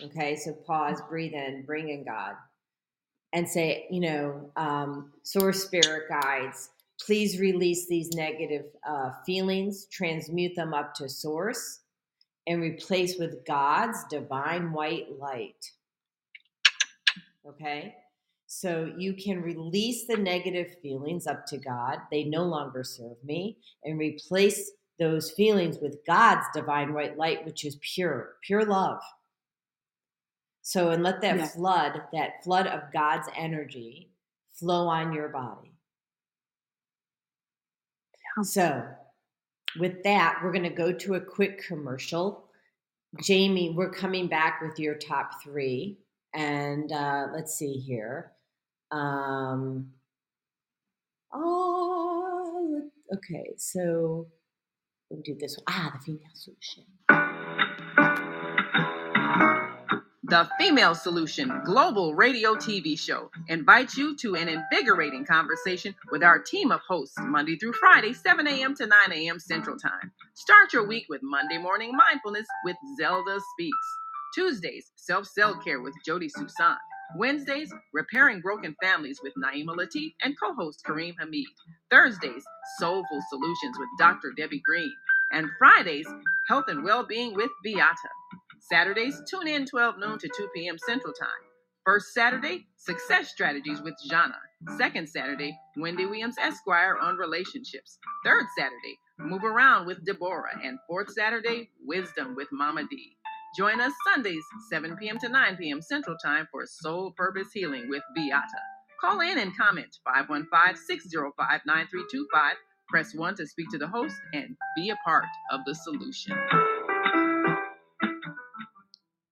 okay? So pause, breathe in, bring in God, and say, you know, um, source spirit guides. Please release these negative uh, feelings, transmute them up to source and replace with God's divine white light. Okay? So you can release the negative feelings up to God. They no longer serve me, and replace those feelings with God's divine white light, which is pure, pure love. So, and let that Yeah. flood, that flood of God's energy flow on your body. So, with that, we're going to go to a quick commercial. Jamie, we're coming back with your top three. And uh, let's see here. Um, oh, okay. So we'll do this one. Ah, the female solution. The Female Solution Global Radio TV Show invites you to an invigorating conversation with our team of hosts Monday through Friday, 7 a.m. to 9 a.m. Central Time. Start your week with Monday Morning Mindfulness with Zelda Speaks. Tuesdays, Self Cell Care with Jody Susan. Wednesdays, Repairing Broken Families with Naima Latif and co host Kareem Hamid. Thursdays, Soulful Solutions with Dr. Debbie Green. And Fridays, Health and Wellbeing with Beata. Saturdays, tune in 12 noon to 2 p.m. Central Time. First Saturday, Success Strategies with Jana. Second Saturday, Wendy Williams Esquire on relationships. Third Saturday, Move Around with Deborah. And fourth Saturday, Wisdom with Mama D. Join us Sundays, 7 p.m. to 9 p.m. Central Time for Soul Purpose Healing with Beata. Call in and comment 515 605 9325. Press 1 to speak to the host and be a part of the solution.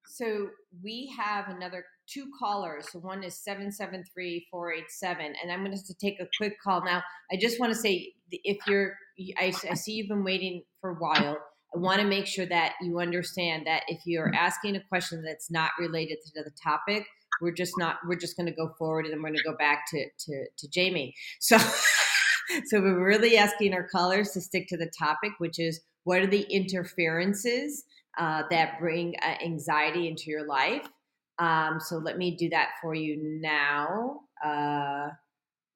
So we have another two callers. So one is 773 487. And I'm going to take a quick call. Now, I just want to say if you're, I, I see you've been waiting for a while. I want to make sure that you understand that if you're asking a question that's not related to the topic, we're just not, we're just going to go forward and then we're going to go back to, to, to Jamie. So, [LAUGHS] so we're really asking our callers to stick to the topic, which is what are the interferences uh, that bring uh, anxiety into your life? Um, so let me do that for you now. Uh,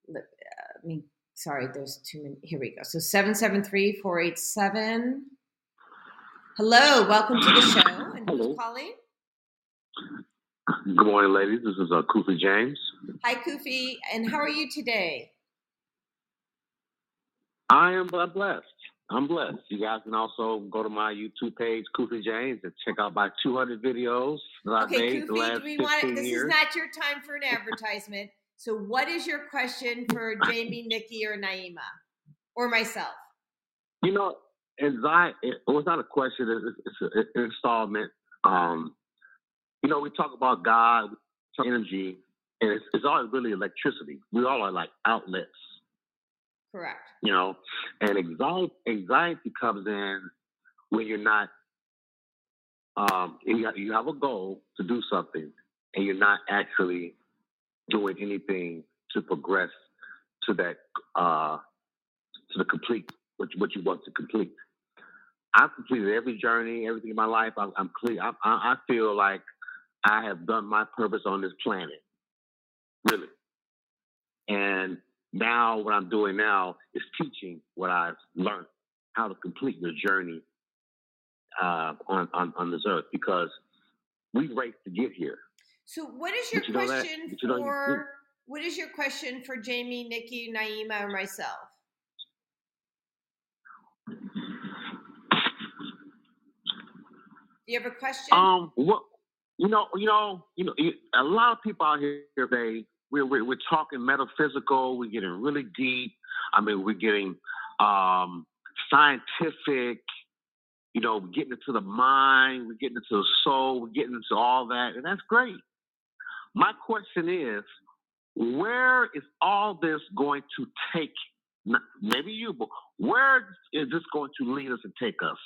let, uh, me, sorry, there's too many. Here we go. So 773 487. Hello, welcome to the show. And who's calling? Good morning, ladies. This is uh, Kufi James. Hi, Kufi. And how are you today? I am blessed. I'm blessed. You guys can also go to my YouTube page, Kufi James, and check out my 200 videos that I've made Kufi, the last we 15 want, this years. is not your time for an advertisement. So, what is your question for Jamie, Nikki, or Naima, or myself? You know, anxiety. It was not a question. It's, it's an installment. Um, you know, we talk about God, energy, and it's, it's all really electricity. We all are like outlets. Correct. You know, and anxiety, anxiety comes in when you're not. Um, you have, you have a goal to do something, and you're not actually doing anything to progress to that uh, to the complete what you, what you want to complete. I've completed every journey, everything in my life. I'm, I'm clear. I, I, I feel like I have done my purpose on this planet, really. And now, what I'm doing now is teaching what I've learned, how to complete your journey uh, on, on on this earth, because we raced to get here. So, what is your you question but you you- for? What is your question for Jamie, Nikki, Naima, or myself? Do you have a question? Um, what you know, you know, you know, a lot of people out here they we're we're, we're talking metaphysical. We're getting really deep. I mean, we're getting um, scientific. You know, we're getting into the mind. We're getting into the soul. We're getting into all that, and that's great. My question is, where is all this going to take? Maybe you, but where is this going to lead us and take us?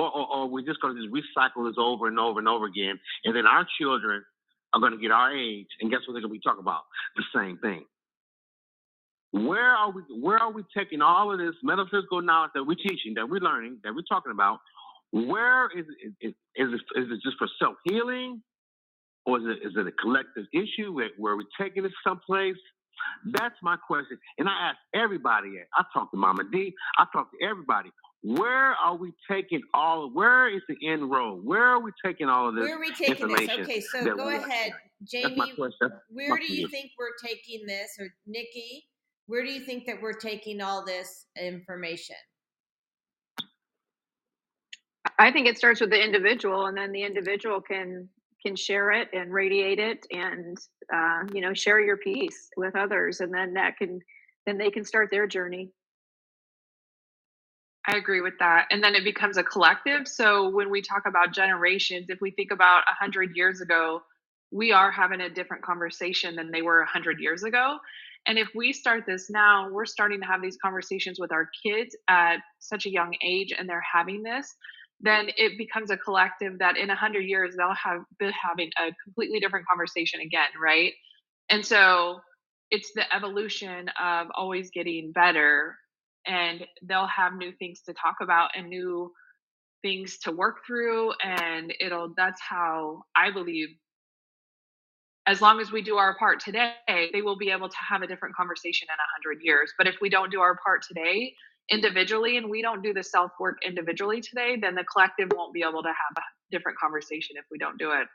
Or, or, or we're just going to just recycle this over and over and over again, and then our children are going to get our age, and guess what they're going to be talking about? The same thing. Where are we? Where are we taking all of this metaphysical knowledge that we're teaching, that we're learning, that we're talking about? Where is? Is, is it, is it just for self healing, or is it is it a collective issue where, where we're taking it someplace? That's my question, and I ask everybody. I talk to Mama D. I talk to everybody. Where are we taking all? Where is the end road? Where are we taking all of this Where are we taking this? information? Okay, so go ahead, Jamie. Where do you think we're taking this, or Nikki? Where do you think that we're taking all this information? I think it starts with the individual, and then the individual can can share it and radiate it, and uh, you know share your piece with others, and then that can then they can start their journey. I agree with that. And then it becomes a collective. So when we talk about generations, if we think about a hundred years ago, we are having a different conversation than they were a hundred years ago. And if we start this now, we're starting to have these conversations with our kids at such a young age and they're having this, then it becomes a collective that in a hundred years they'll have been having a completely different conversation again, right? And so it's the evolution of always getting better and they'll have new things to talk about and new things to work through and it'll that's how i believe as long as we do our part today they will be able to have a different conversation in a 100 years. But if we don't do our part today individually and we don't do the self work individually today then the collective won't be able to have a different conversation if we don't do it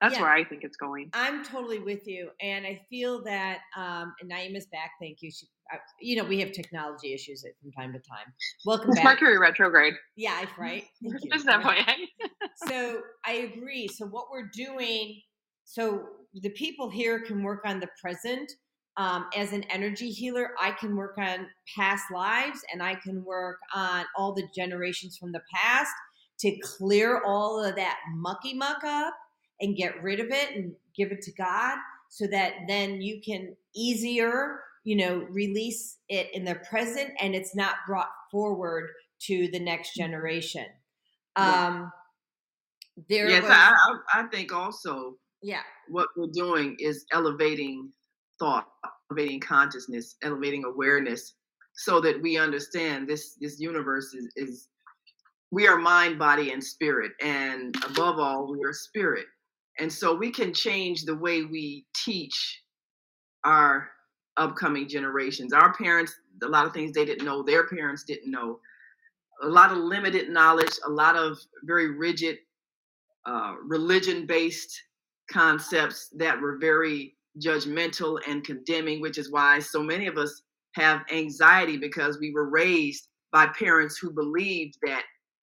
that's Yeah. where i think it's going I'm totally with you, and I feel that. Um, and Naima's back. Thank you. She, I, you know, we have technology issues from time to time. Welcome it's back. mercury retrograde Yeah, I- [LAUGHS] right. Thank you. just that way so I agree. So what we're doing, so the people here can work on the present. Um, as an energy healer, I can work on past lives, and I can work on all the generations from the past. to clear all of that mucky muck up and get rid of it and give it to God so that then you can easier, you know, release it in the present and it's not brought forward to the next mm-hmm. generation. Um, there yes, was, I, I, I think also yeah what we're doing is elevating thought elevating consciousness elevating awareness so that we understand this this universe is, is we are mind body and spirit and above all we are spirit and so we can change the way we teach our upcoming generations. Our parents a lot of things they didn't know their parents didn't know. A lot of limited knowledge a lot of very rigid uh, religion based concepts that were very judgmental and condemning, which is why so many of us have anxiety because we were raised by parents who believed that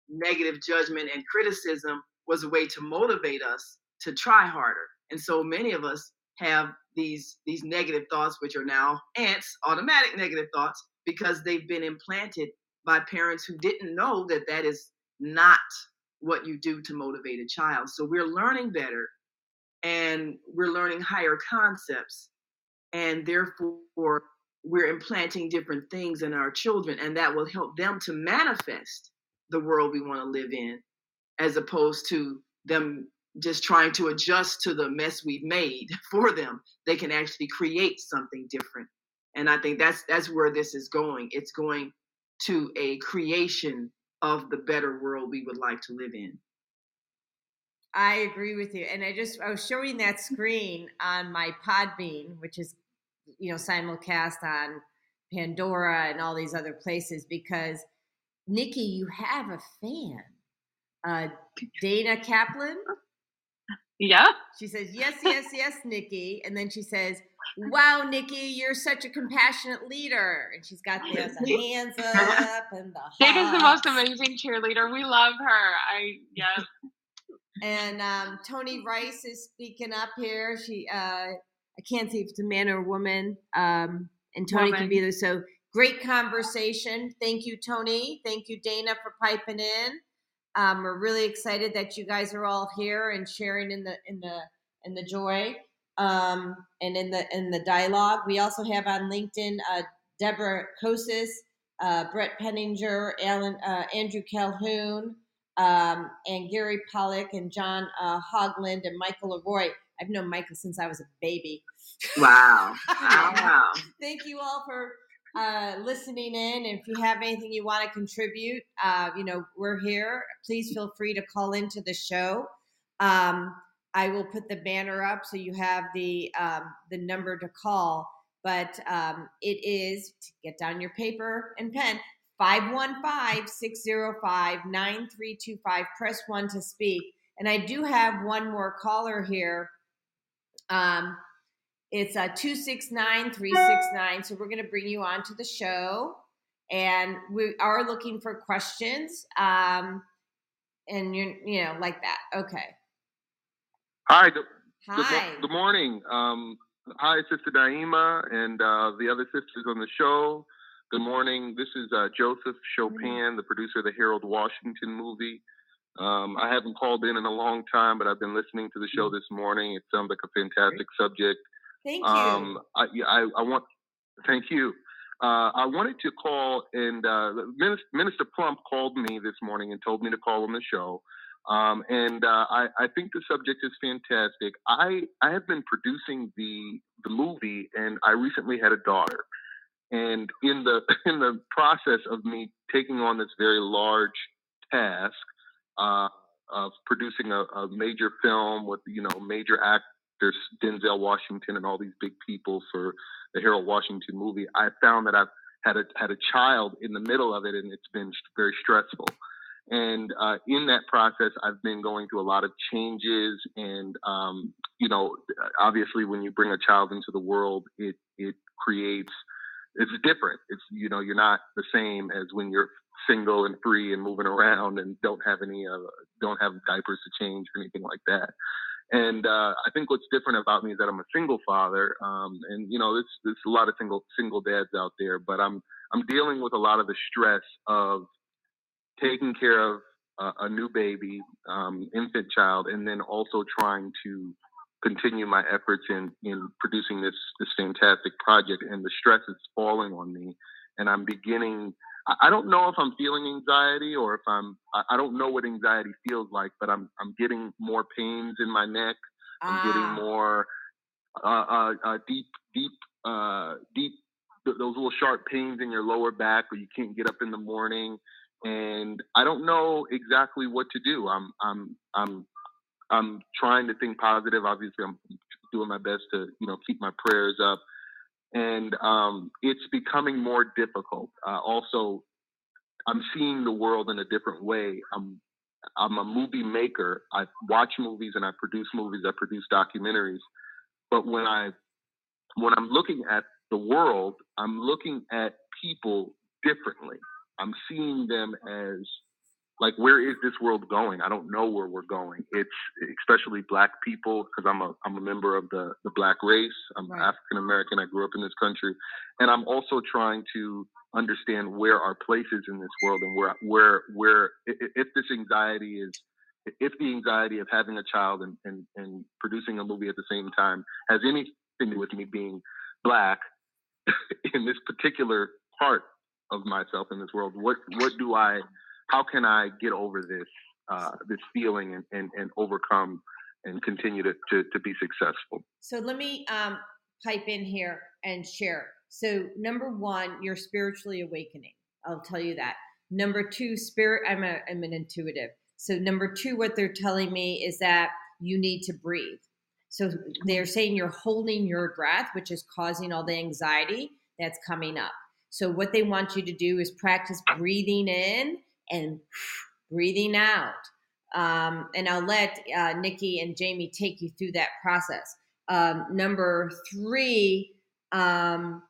negative judgment and criticism was a way to motivate us to try harder. And so many of us have these these negative thoughts which are now ants automatic negative thoughts because they've been implanted by parents who didn't know that that is not what you do to motivate a child. So we're learning better and we're learning higher concepts. And therefore, we're implanting different things in our children, and that will help them to manifest the world we want to live in, as opposed to them just trying to adjust to the mess we've made [LAUGHS] for them. They can actually create something different. And I think that's that's where this is going. It's going to a creation of the better world we would like to live in. I agree with you. And I just I was showing that screen on my Podbean, which is you know simulcast on Pandora and all these other places because Nikki, you have a fan. Uh Dana Kaplan. Yeah. She says, Yes, yes, yes, Nikki. And then she says, Wow, Nikki, you're such a compassionate leader. And she's got the, the [LAUGHS] hands up and the Jade is the most amazing cheerleader. We love her. I yes. And um, Tony Rice is speaking up here. She uh, I can't see if it's a man or a woman. Um, and Tony woman. can be there. So great conversation. Thank you, Tony. Thank you, Dana, for piping in. Um, we're really excited that you guys are all here and sharing in the in the in the joy um, and in the in the dialogue. We also have on LinkedIn uh, Deborah Kosis, uh, Brett Penninger, Alan, uh, Andrew Calhoun, um, and Gary Pollock, and John uh, Hogland, and Michael Leroy. I've known Michael since I was a baby. Wow! [LAUGHS] wow! Thank you all for uh, listening in. If you have anything you want to contribute, uh, you know, we're here. Please feel free to call into the show. Um, I will put the banner up so you have the um, the number to call. But um, it is get down your paper and pen 515-605-9325. Press one to speak. And I do have one more caller here. Um, it's a uh, 269 369. So we're going to bring you on to the show. And we are looking for questions. Um, and you're, you know, like that. Okay. Hi. Good, hi. Good, good morning. Um, hi, Sister Naima and uh, the other sisters on the show. Good morning. This is uh, Joseph Chopin, the producer of the Harold Washington movie. Um, I haven't called in in a long time, but I've been listening to the show this morning. It sounds like a fantastic subject. Thank you. Um, I, I, I, want, thank you. Uh, I wanted to call, and uh, Minister, Minister, Plump called me this morning and told me to call on the show. Um, and uh, I, I, think the subject is fantastic. I, I have been producing the the movie, and I recently had a daughter. And in the [LAUGHS] in the process of me taking on this very large task uh, of producing a, a major film with you know major act there's Denzel Washington and all these big people for the Harold Washington movie. I found that I've had a had a child in the middle of it, and it's been very stressful. And uh, in that process, I've been going through a lot of changes, and um, you know, obviously, when you bring a child into the world, it it creates it's different. It's you know, you're not the same as when you're single and free and moving around and don't have any uh, don't have diapers to change or anything like that. And uh, I think what's different about me is that I'm a single father, um, and you know, there's there's a lot of single single dads out there, but I'm I'm dealing with a lot of the stress of taking care of a, a new baby, um, infant child, and then also trying to continue my efforts in in producing this this fantastic project. And the stress is falling on me, and I'm beginning. I don't know if I'm feeling anxiety or if I'm. I don't know what anxiety feels like, but I'm I'm getting more pains in my neck. I'm ah. getting more uh, uh, uh, deep, deep, uh, deep. Th- those little sharp pains in your lower back, where you can't get up in the morning, and I don't know exactly what to do. I'm, I'm, I'm, I'm trying to think positive. Obviously, I'm doing my best to, you know, keep my prayers up, and um, it's becoming more difficult. Uh, also, I'm seeing the world in a different way. I'm I'm a movie maker. I watch movies and I produce movies. I produce documentaries. But when I when I'm looking at the world, I'm looking at people differently. I'm seeing them as like where is this world going? I don't know where we're going. It's especially black people because I'm a I'm a member of the the black race. I'm right. African American. I grew up in this country, and I'm also trying to understand where our place is in this world and where where where if this anxiety is if the anxiety of having a child and, and, and producing a movie at the same time has anything to do with me being black [LAUGHS] in this particular part of myself in this world, what what do I how can I get over this uh, this feeling and, and, and overcome and continue to, to, to be successful? So let me um, pipe in here and share. So number one, you're spiritually awakening. I'll tell you that. Number two, spirit. I'm a I'm an intuitive. So, number two, what they're telling me is that you need to breathe. So, they're saying you're holding your breath, which is causing all the anxiety that's coming up. So, what they want you to do is practice breathing in and breathing out. Um, and I'll let uh, Nikki and Jamie take you through that process. Um, number three, um,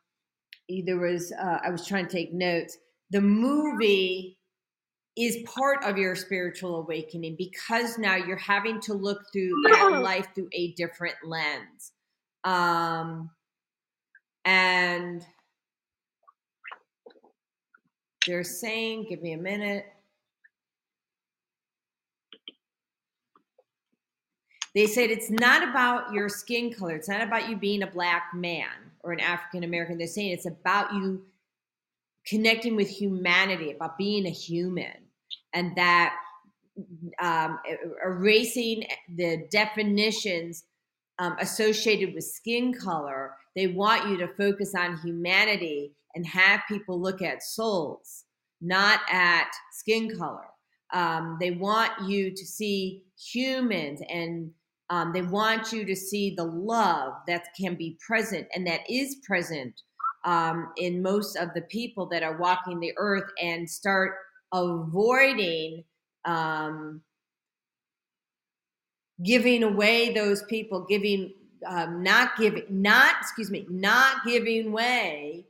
there was, uh, I was trying to take notes. The movie is part of your spiritual awakening because now you're having to look through [CLEARS THROAT] at life through a different lens. Um, and they're saying, give me a minute. They said it's not about your skin color. It's not about you being a black man or an African American. They're saying it's about you connecting with humanity, about being a human and that um, erasing the definitions um, associated with skin color, they want you to focus on humanity and have people look at souls, not at skin color. Um, they want you to see humans and um, they want you to see the love that can be present and that is present um, in most of the people that are walking the earth and start avoiding um, giving away those people, giving um, not giving, not excuse me, not giving way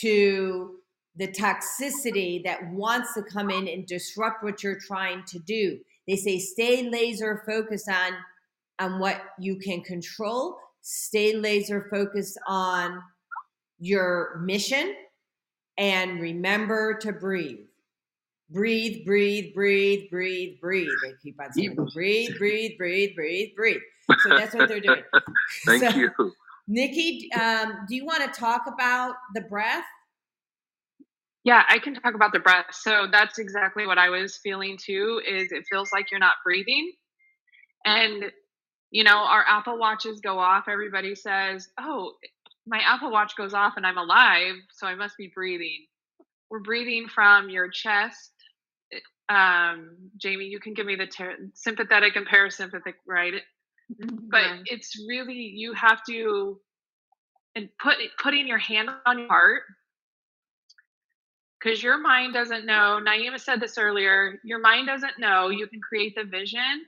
to the toxicity that wants to come in and disrupt what you're trying to do. They say stay laser focused on on what you can control. Stay laser focused on your mission and remember to breathe breathe, breathe, breathe, breathe, breathe. They keep on saying breathe, breathe, breathe, breathe, breathe. [LAUGHS] So that's what they're doing. Thank so, you. Nikki, um, do you want to talk about the breath? Yeah, I can talk about the breath. So that's exactly what I was feeling too. Is it feels like you're not breathing, and you know our Apple watches go off. Everybody says, "Oh, my Apple Watch goes off and I'm alive, so I must be breathing." We're breathing from your chest um, Jamie, you can give me the ter- sympathetic and parasympathetic, right? Mm-hmm. But yeah. it's really you have to and put putting your hand on your heart because your mind doesn't know. Naima said this earlier. Your mind doesn't know. You can create the vision,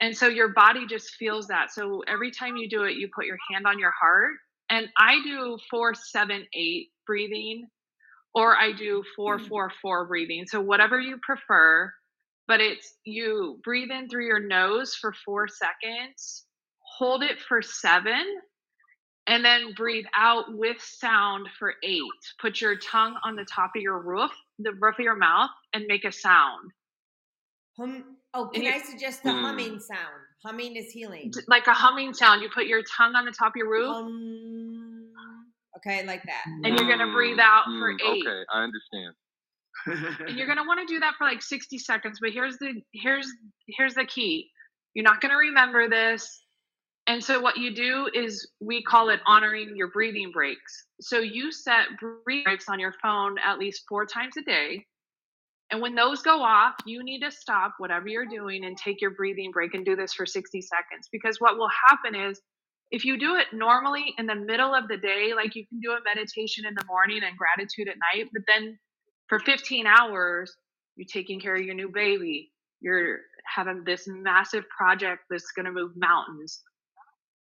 and so your body just feels that. So every time you do it, you put your hand on your heart, and I do four, seven, eight breathing or I do four mm. four four breathing. So whatever you prefer, but it's you breathe in through your nose for four seconds, hold it for seven, and then breathe out with sound for eight. Put your tongue on the top of your roof, the roof of your mouth, and make a sound. Hum. Oh, And can you- I suggest the Hmm. humming sound? Humming is healing. Like a humming sound. You put your tongue on the top of your roof, Hum. Okay, like that. and you're gonna breathe out for Mm, eight. Okay, I understand. And [LAUGHS] you're gonna want to do that for like 60 seconds but here's the here's here's the key. You're not gonna remember this. And so what you do is we call it honoring your breathing breaks. So you set breathing breaks on your phone at least four times a day. And when those go off you need to stop whatever you're doing and take your breathing break and do this for 60 seconds. Because what will happen is if you do it normally in the middle of the day like you can do a meditation in the morning and gratitude at night but then for 15 hours, you're taking care of your new baby. You're having this massive project that's going to move mountains.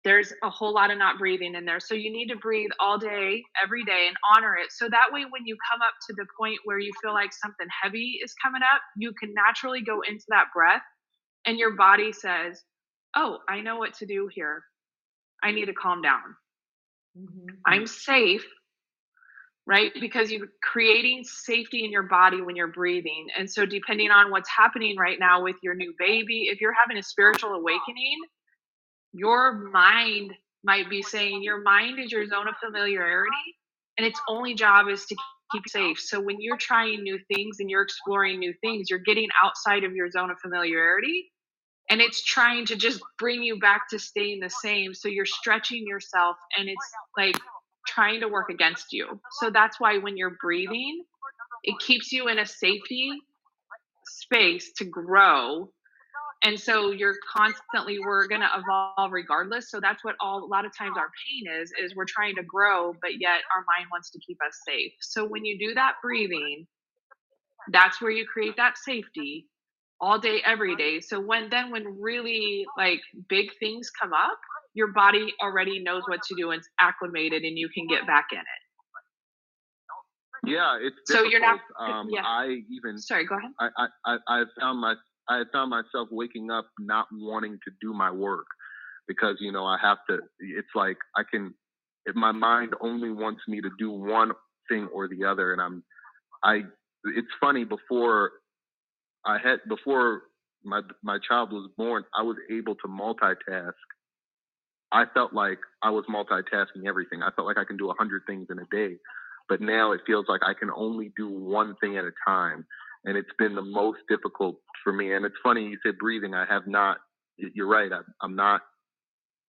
There's a whole lot of not breathing in there. So you need to breathe all day, every day, and honor it. So that way, when you come up to the point where you feel like something heavy is coming up, you can naturally go into that breath, and your body says, Oh, I know what to do here. I need to calm down. Mm-hmm. I'm safe, right? Because you're creating safety in your body when you're breathing. And so, depending on what's happening right now with your new baby, if you're having a spiritual awakening, your mind might be saying your mind is your zone of familiarity, and its only job is to keep safe. So, when you're trying new things and you're exploring new things, you're getting outside of your zone of familiarity and it's trying to just bring you back to staying the same so you're stretching yourself and it's like trying to work against you. So that's why when you're breathing it keeps you in a safety space to grow. And so you're constantly we're going to evolve regardless. So that's what all a lot of times our pain is is we're trying to grow but yet our mind wants to keep us safe. So when you do that breathing that's where you create that safety all day every day. So when then when really like big things come up your body already knows what to do and it's acclimated and you can get back in it Yeah, it's So you're not- Um, yeah. I even sorry go ahead I, I, I, I found my I found myself waking up not wanting to do my work because you know I have to. It's like I can. If my mind only wants me to do one thing or the other, and I'm. I. It's funny before I had before my my child was born, I was able to multitask. I felt like I was multitasking everything. I felt like I can do a hundred things in a day, but now it feels like I can only do one thing at a time, and it's been the most difficult for me. And it's funny you said breathing. I have not. You're right. I, I'm not.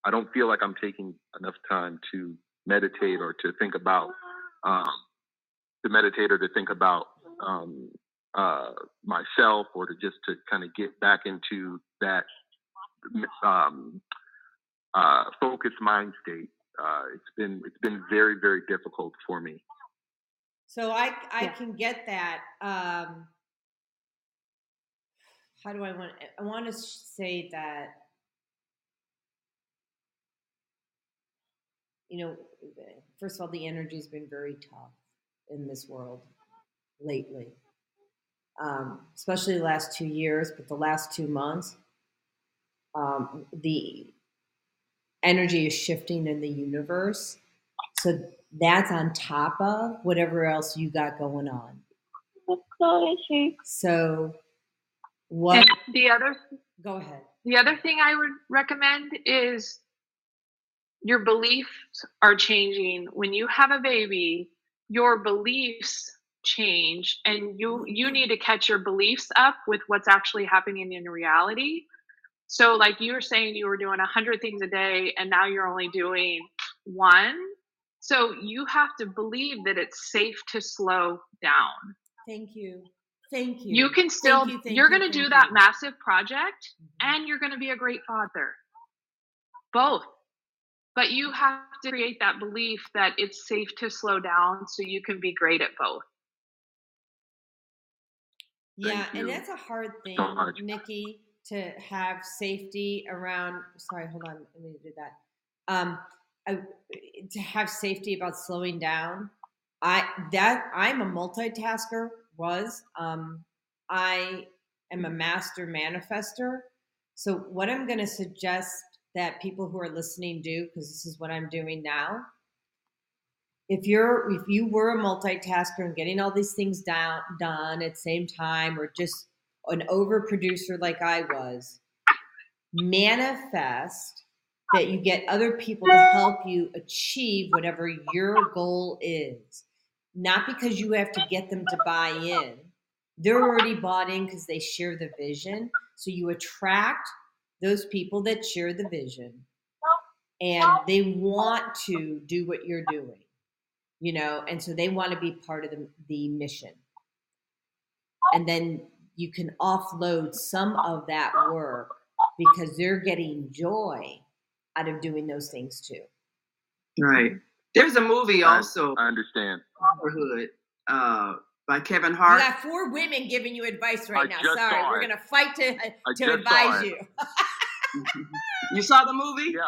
I don't feel like I'm taking enough time to meditate or to think about um, to meditate or to think about um, uh, myself or to just to kind of get back into that um, uh, focused mind state. Uh, it's been it's been very very difficult for me. So I I can get that. Um, how do I want? I want to say that you know, first of all, the energy's been very tough in this world lately, um, especially the last two years. But the last two months, um, the energy is shifting in the universe. So that's on top of whatever else you got going on. So what? And the other Go ahead. The other thing I would recommend is your beliefs are changing. When you have a baby, your beliefs change and you you need to catch your beliefs up with what's actually happening in reality. So like you were saying you were doing 100 things a day and now you're only doing one. So you have to believe that it's safe to slow down. Thank you. Thank you. You can still Thank you, thank you're you, going to thank do that massive project mm-hmm. and you're going to be a great father. Both. But you have to create that belief that it's safe to slow down so you can be great at both. Yeah, and that's a hard thing, so. Nikki, to have safety around. Sorry, hold on. Let me do that. Um, I, to have safety about slowing down. I that I'm a multitasker. Was um, I am a master manifester. So what I'm going to suggest that people who are listening do, because this is what I'm doing now. If you're if you were a multitasker and getting all these things down done at the same time, or just an overproducer like I was, manifest that you get other people to help you achieve whatever your goal is. Not because you have to get them to buy in. They're already bought in because they share the vision. So you attract those people that share the vision and they want to do what you're doing, you know, and so they want to be part of the, the mission. And then you can offload some of that work because they're getting joy out of doing those things too. Right. There's a movie also. I understand. Fatherhood, uh, by Kevin Hart. You got four women giving you advice right I now. Sorry, we're gonna fight to I to advise you. [LAUGHS] you saw the movie? Yeah.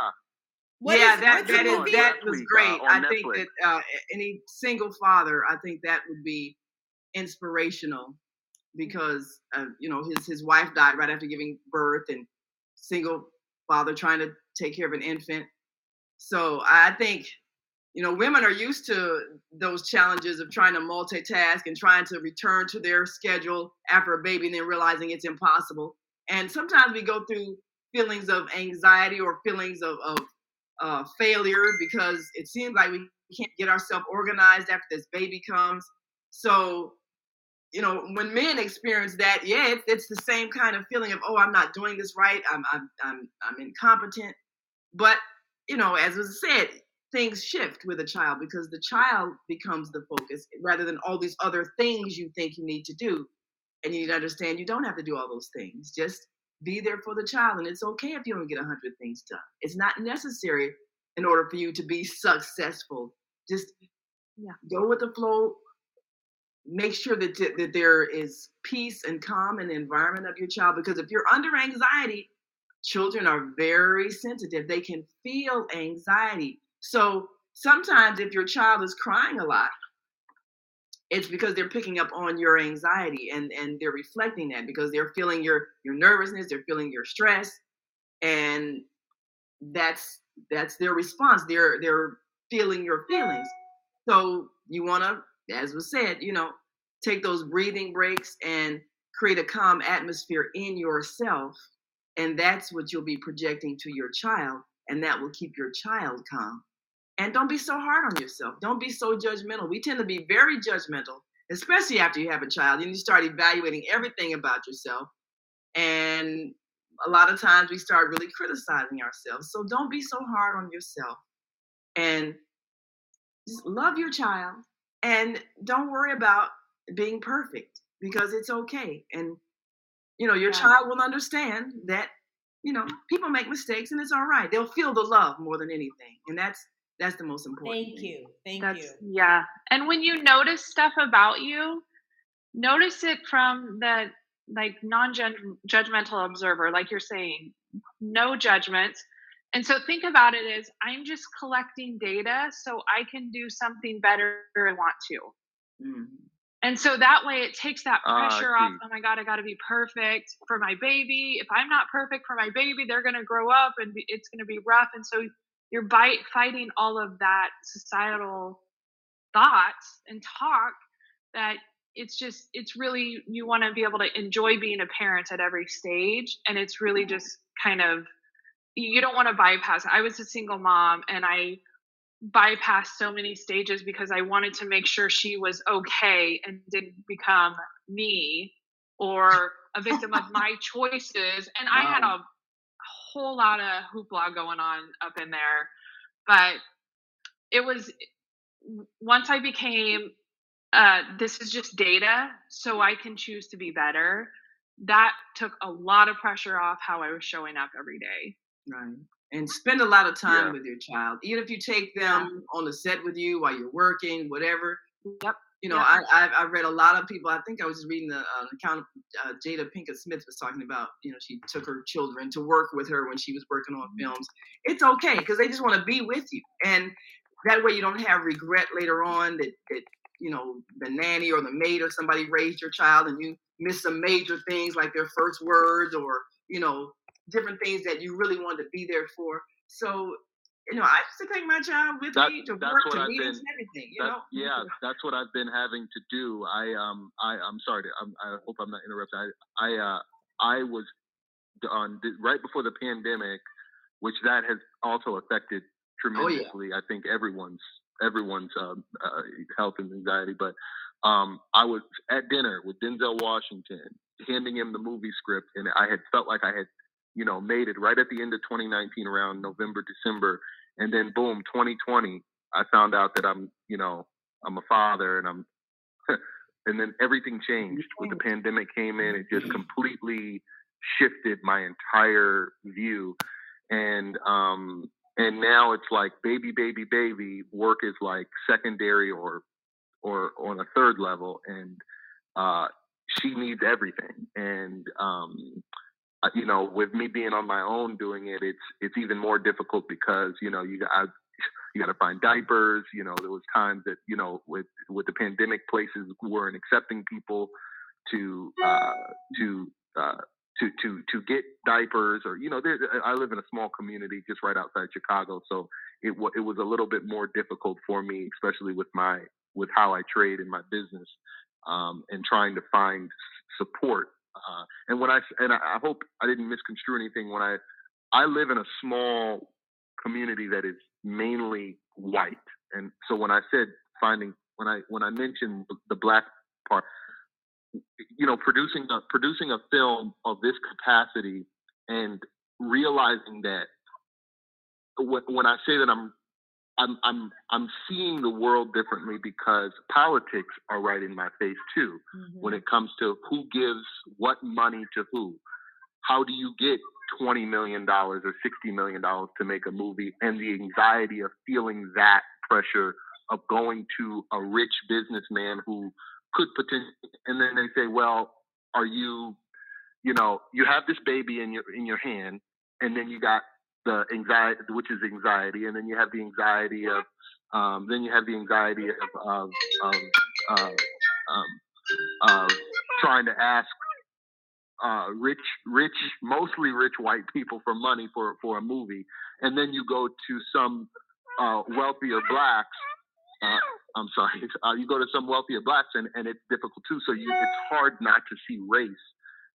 What yeah, is- that that is that was great. uh, I think Netflix. that uh, any single father, I think that would be inspirational because uh, you know his his wife died right after giving birth, and single father trying to take care of an infant. So I think you know women are used to those challenges of trying to multitask and trying to return to their schedule after a baby and then realizing it's impossible. And sometimes we go through feelings of anxiety or feelings of, of uh, failure because it seems like we can't get ourselves organized after this baby comes. So, you know, when men experience that, yeah, it's, it's the same kind of feeling of, oh, I'm not doing this right. I'm, I'm, I'm, I'm incompetent. But, you know, as was said, things shift with a child because the child becomes the focus rather than all these other things you think you need to do. And you need to understand you don't have to do all those things. Just be there for the child. And it's okay if you don't get 100 things done. It's not necessary in order for you to be successful. Just Yeah. go with the flow. Make sure that, th- that there is peace and calm in the environment of your child. Because if you're under anxiety, children are very sensitive. They can feel anxiety. So sometimes if your child is crying a lot, it's because they're picking up on your anxiety and and they're reflecting that because they're feeling your your nervousness they're feeling your stress and that's that's their response they're they're feeling your feelings so you want to as was said you know take those breathing breaks and create a calm atmosphere in yourself and that's what you'll be projecting to your child and that will keep your child calm and don't be so hard on yourself. Don't be so judgmental. We tend to be very judgmental, especially after you have a child. And you start evaluating everything about yourself. And a lot of times we start really criticizing ourselves. So don't be so hard on yourself. And just love your child. And don't worry about being perfect because it's okay. And, you know, your Yeah. child will understand that, you know, people make mistakes and it's all right. They'll feel the love more than anything. And that's that's the most important. Thank thing. you. Thank That's you. yeah. And when you notice stuff about you, notice it from the like non-judgmental observer, like you're saying, no judgments. And so think about it as I'm just collecting data so I can do something better and want to. Mhm. And so that way it takes that Ah, I pressure off. Oh my God, I got to be perfect for my baby. If I'm not perfect for my baby, they're going to grow up and be, it's going to be rough. And so you're bite, fighting all of that societal thoughts and talk that it's just, it's really, you want to be able to enjoy being a parent at every stage. And it's really just kind of, you don't want to bypass. I was a single mom and I bypassed so many stages because I wanted to make sure she was okay and didn't become me or a victim of my [LAUGHS] choices. And I had a whole lot of hoopla going on up in there. But it was once I became uh, this is just data, so I can choose to be better. That took a lot of pressure off how I was showing up every day. Right. And spend a lot of time Yeah. with your child. Even if you take them on the set with you while you're working, whatever. Yep. You know, Yep. I, I've, I've read a lot of people. I think I was just reading the uh, account uh, Jada Pinkett Smith was talking about. You know, she took her children to work with her when she was working on films. It's okay because they just want to be with you, and that way you don't have regret later on that that you know the nanny or the maid or somebody raised your child and you miss some major things like their first words or you know different things that you really wanted to be there for. So you know, I used to take my child with That- me to that's work, what to I've meetings, been- and everything. You know. yeah, that's what I've been having to do. I um I I'm sorry. To, I'm, I hope I'm not interrupting. I I uh I was on right before the pandemic, which that has also affected tremendously. I think everyone's everyone's um, uh, health and anxiety. But um, I was at dinner with Denzel Washington, handing him the movie script, and I had felt like I had, you know, made it right at the end of 2019, around November, December, and then boom, 2020, I found out that I'm, you know, I'm a father, and I'm, [LAUGHS] and then everything changed. When the pandemic came in, it just completely shifted my entire view, and um, and now it's like baby, baby, baby. Work is like secondary or or on a third level, and uh, she needs everything. And um, you know, with me being on my own doing it, it's it's even more difficult because you know you got you got to find diapers. You know, there was times that you know with with the pandemic, places weren't accepting people to uh, to uh, to to to get diapers or you know there, I live in a small community just right outside Chicago, so it wa it was a little bit more difficult for me, especially with my with how I trade in my business um, and trying to find support. Uh, and I and I, hope I didn't misconstrue anything when I I live in a small community that is mainly white, and so when I said finding when I when I mentioned the black part, you know, producing a producing a film of this capacity and realizing that when, when I say that I'm I'm I'm I'm seeing the world differently because politics are right in my face too. Mm-hmm. When it comes to who gives what money to who, how do you get twenty million dollars or sixty million dollars to make a movie, and the anxiety of feeling that pressure of going to a rich businessman who could potentially, and then they say, well, are you, you know, you have this baby in your in your hand, and then you got the anxiety, which is anxiety, and then you have the anxiety of, um, then you have the anxiety of of of, um, of trying to ask uh, rich, rich, mostly rich white people for money for for a movie, and then you go to some uh, wealthier blacks. Uh, I'm sorry, [LAUGHS] uh, you go to some wealthier blacks, and, and it's difficult too. So you, it's hard not to see race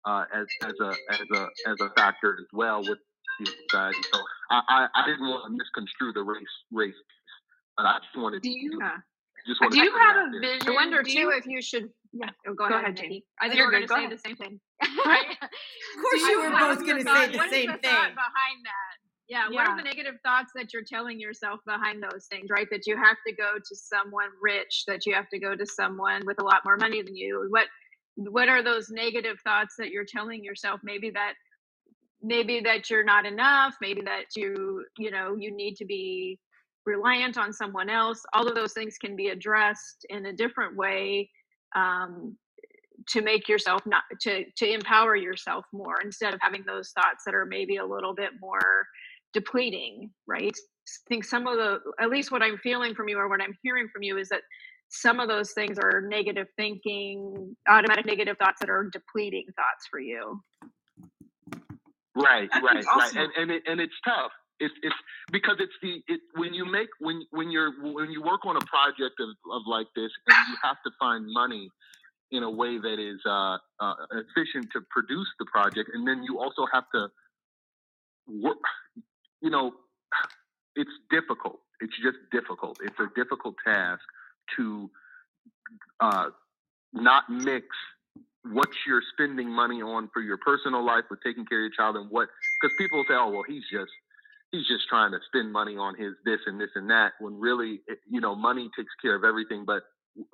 uh, as as a as a as a factor as well with the anxiety. So I, I, I didn't want to misconstrue the race race piece, but I just wanted Do you? Uh, to just Do wanted you to put have a there. vision? I wonder Do too you- if you should. Yeah, oh, go, Go ahead, ahead, Nikki. I think You're going to say ahead. the same thing. [LAUGHS] Right? [LAUGHS] Of course, I you were both going to say the what is same the thing. thought behind that? Yeah, what Yeah. are the negative thoughts that you're telling yourself behind those things, right? That you have to go to someone rich, that you have to go to someone with a lot more money than you. What what are those negative thoughts that you're telling yourself? Maybe that maybe that you're not enough, maybe that you, you know, you need to be reliant on someone else. All of those things can be addressed in a different way. Um, to make yourself not to to empower yourself more instead of having those thoughts that are maybe a little bit more depleting right I think some of the at least what i'm feeling from you or what i'm hearing from you is that some of those things are negative thinking automatic negative thoughts that are depleting thoughts for you Right, right, right, and and it, and it's tough. It's it's because it's the it when you make when when you're when you work on a project of, of like this and you have to find money in a way that is uh, uh, efficient to produce the project, and then you also have to work. You know, it's difficult. It's just difficult. It's a difficult task to uh, not mix what you're spending money on for your personal life with taking care of your child and what because people say oh well he's just he's just trying to spend money on his this and this and that when really you know money takes care of everything. But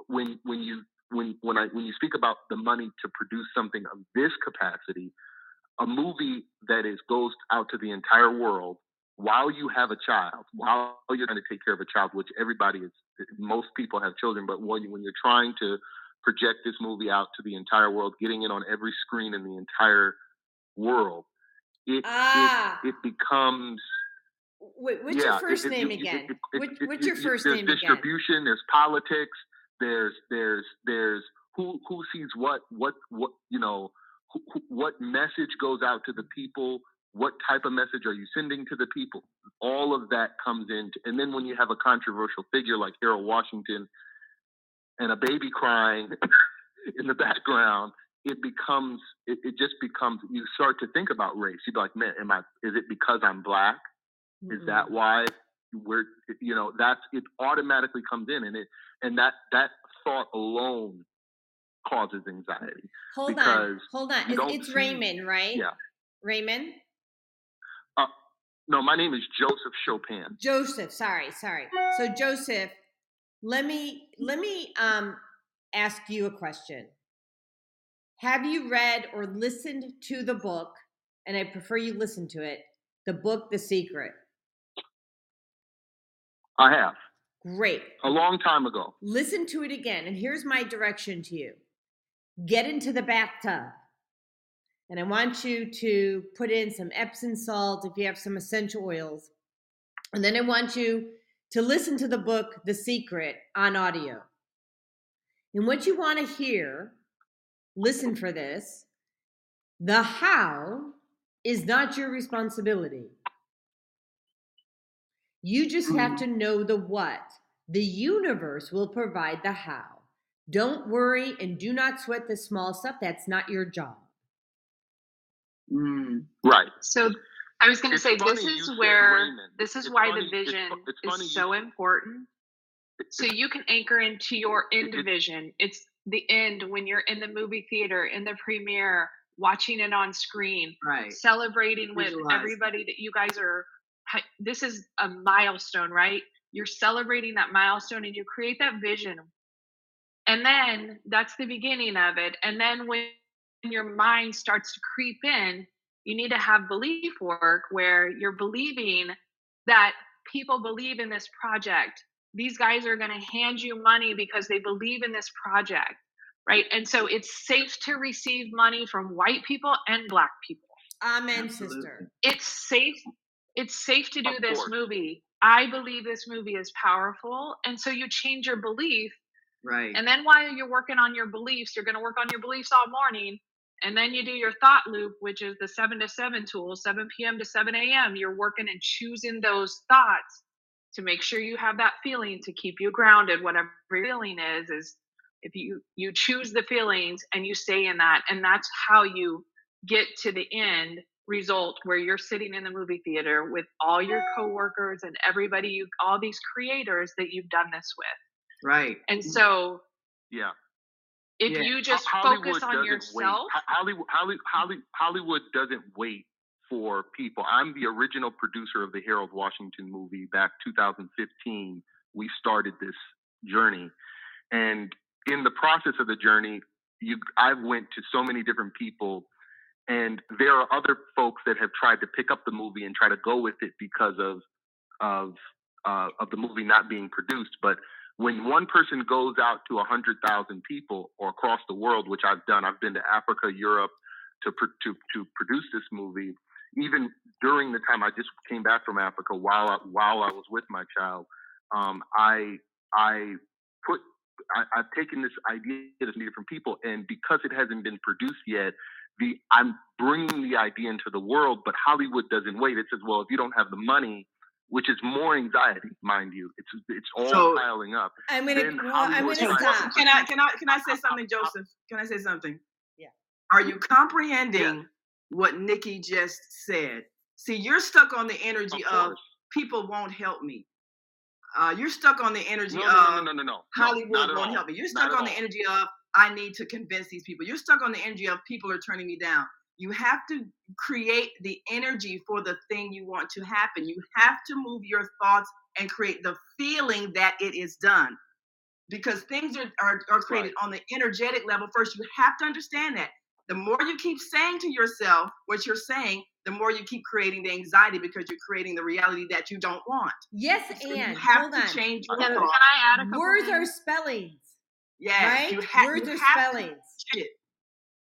when when you when when I when you speak about the money to produce something of this capacity a movie that is goes out to the entire world while you have a child while you're trying to take care of a child which everybody is most people have children but when, you, when you're trying to project this movie out to the entire world, getting it on every screen in the entire world, it Ah. it, it becomes Wait, what's yeah, your first it- name it- again? What- what's your first there's name again? distribution, there's politics, there's there's there's who who sees what what what you know who, who, what message goes out to the people what type of message are you sending to the people? All of that comes in. And then when you have a controversial figure like Harold Washington and a baby crying [LAUGHS] in the background, it becomes it, it just becomes you start to think about race. You'd be like, man, am I is it because I'm black? Mm-hmm. Is that why we're you know, that's it automatically comes in and it and that that thought alone causes anxiety. Hold on, hold on. It's, it's Raymond, right? Yeah. Raymond. Uh, no, my name is Joseph Chopin. Joseph, sorry, sorry. So Joseph, let me let me um ask you a question. Have you read or listened to the book? And I prefer you listen to it. The book, The Secret. I have. Great. A long time ago. Listen to it again. And here's my direction to you get into the bathtub. And I want you to put in some Epsom salt if you have some essential oils. And then I want you to listen to the book, The Secret, on audio. And what you want to hear, listen for this the how is not your responsibility. You just have to know the what. The universe will provide the how. Don't worry and do not sweat the small stuff. That's not your job. Mm. Right. So I was going to say this is where this is it's why funny. the vision it's, it's is so important. So you can anchor into your end vision. It's the end when you're in the movie theater, in the premiere, watching it on screen, right? Celebrating with everybody that you guys are. This is a milestone, right? You're celebrating that milestone, and you create that vision, and then that's the beginning of it. And then when your mind starts to creep in, you need to have belief work where you're believing that people believe in this project. These guys are going to hand you money because they believe in this project right? And so it's safe to receive money from white people and black people. Amen Absolutely. sister it's safe it's safe to do of this course. movie. I believe this movie is powerful and so you change your belief right. and then while you're working on your beliefs you're going to work on your beliefs all morning and then you do your thought loop which is the 7 to 7 tool 7 p.m to 7 a.m you're working and choosing those thoughts to make sure you have that feeling to keep you grounded. Whatever feeling is is if you you choose the feelings and you stay in that and that's how you get to the end result where you're sitting in the movie theater with all your coworkers and everybody you all these creators that you've done this with. Right. And mm. so yeah if yeah. you just Hollywood focus on yourself wait. Hollywood, Hollywood, Hollywood doesn't wait for people. I'm the original producer of the Harold Washington movie back 2015. We started this journey, and in the process of the journey, you I went to so many different people, and there are other folks that have tried to pick up the movie and try to go with it because of of uh, of the movie not being produced, but when one person goes out to 100,000 people or across the world, which I've done, I've been to Africa, Europe to, to, to produce this movie even during the time I just came back from Africa, while I, while I was with my child, um, I I put I, have taken this idea to different people, and because it hasn't been produced yet, the I'm bringing the idea into the world. But Hollywood doesn't wait. It says, well, if you don't have the money, which is more anxiety, mind you, it's it's all so, piling up. I'm gonna well, I'm gonna stop. Can I can I can I say something, Joseph? Can I say something? Yeah. Are you comprehending? Yeah what Nikki just said. See, you're stuck on the energy of, of people won't help me. Uh, you're stuck on the energy no, of no, no, no, no, no. Hollywood won't all. help me. You're stuck on the energy of I need to convince these people. You're stuck on the energy of people are turning me down. You have to create the energy for the thing you want to happen. You have to move your thoughts and create the feeling that it is done. Because things are, are, are created right. on the energetic level first. You have to understand that the more you keep saying to yourself what you're saying, the more you keep creating the anxiety because you're creating the reality that you don't want. Yes, so and you have hold to on. change your can, thought. Can I add a couple Words things? are spellings. Yes, right? you ha- Words you are have spellings.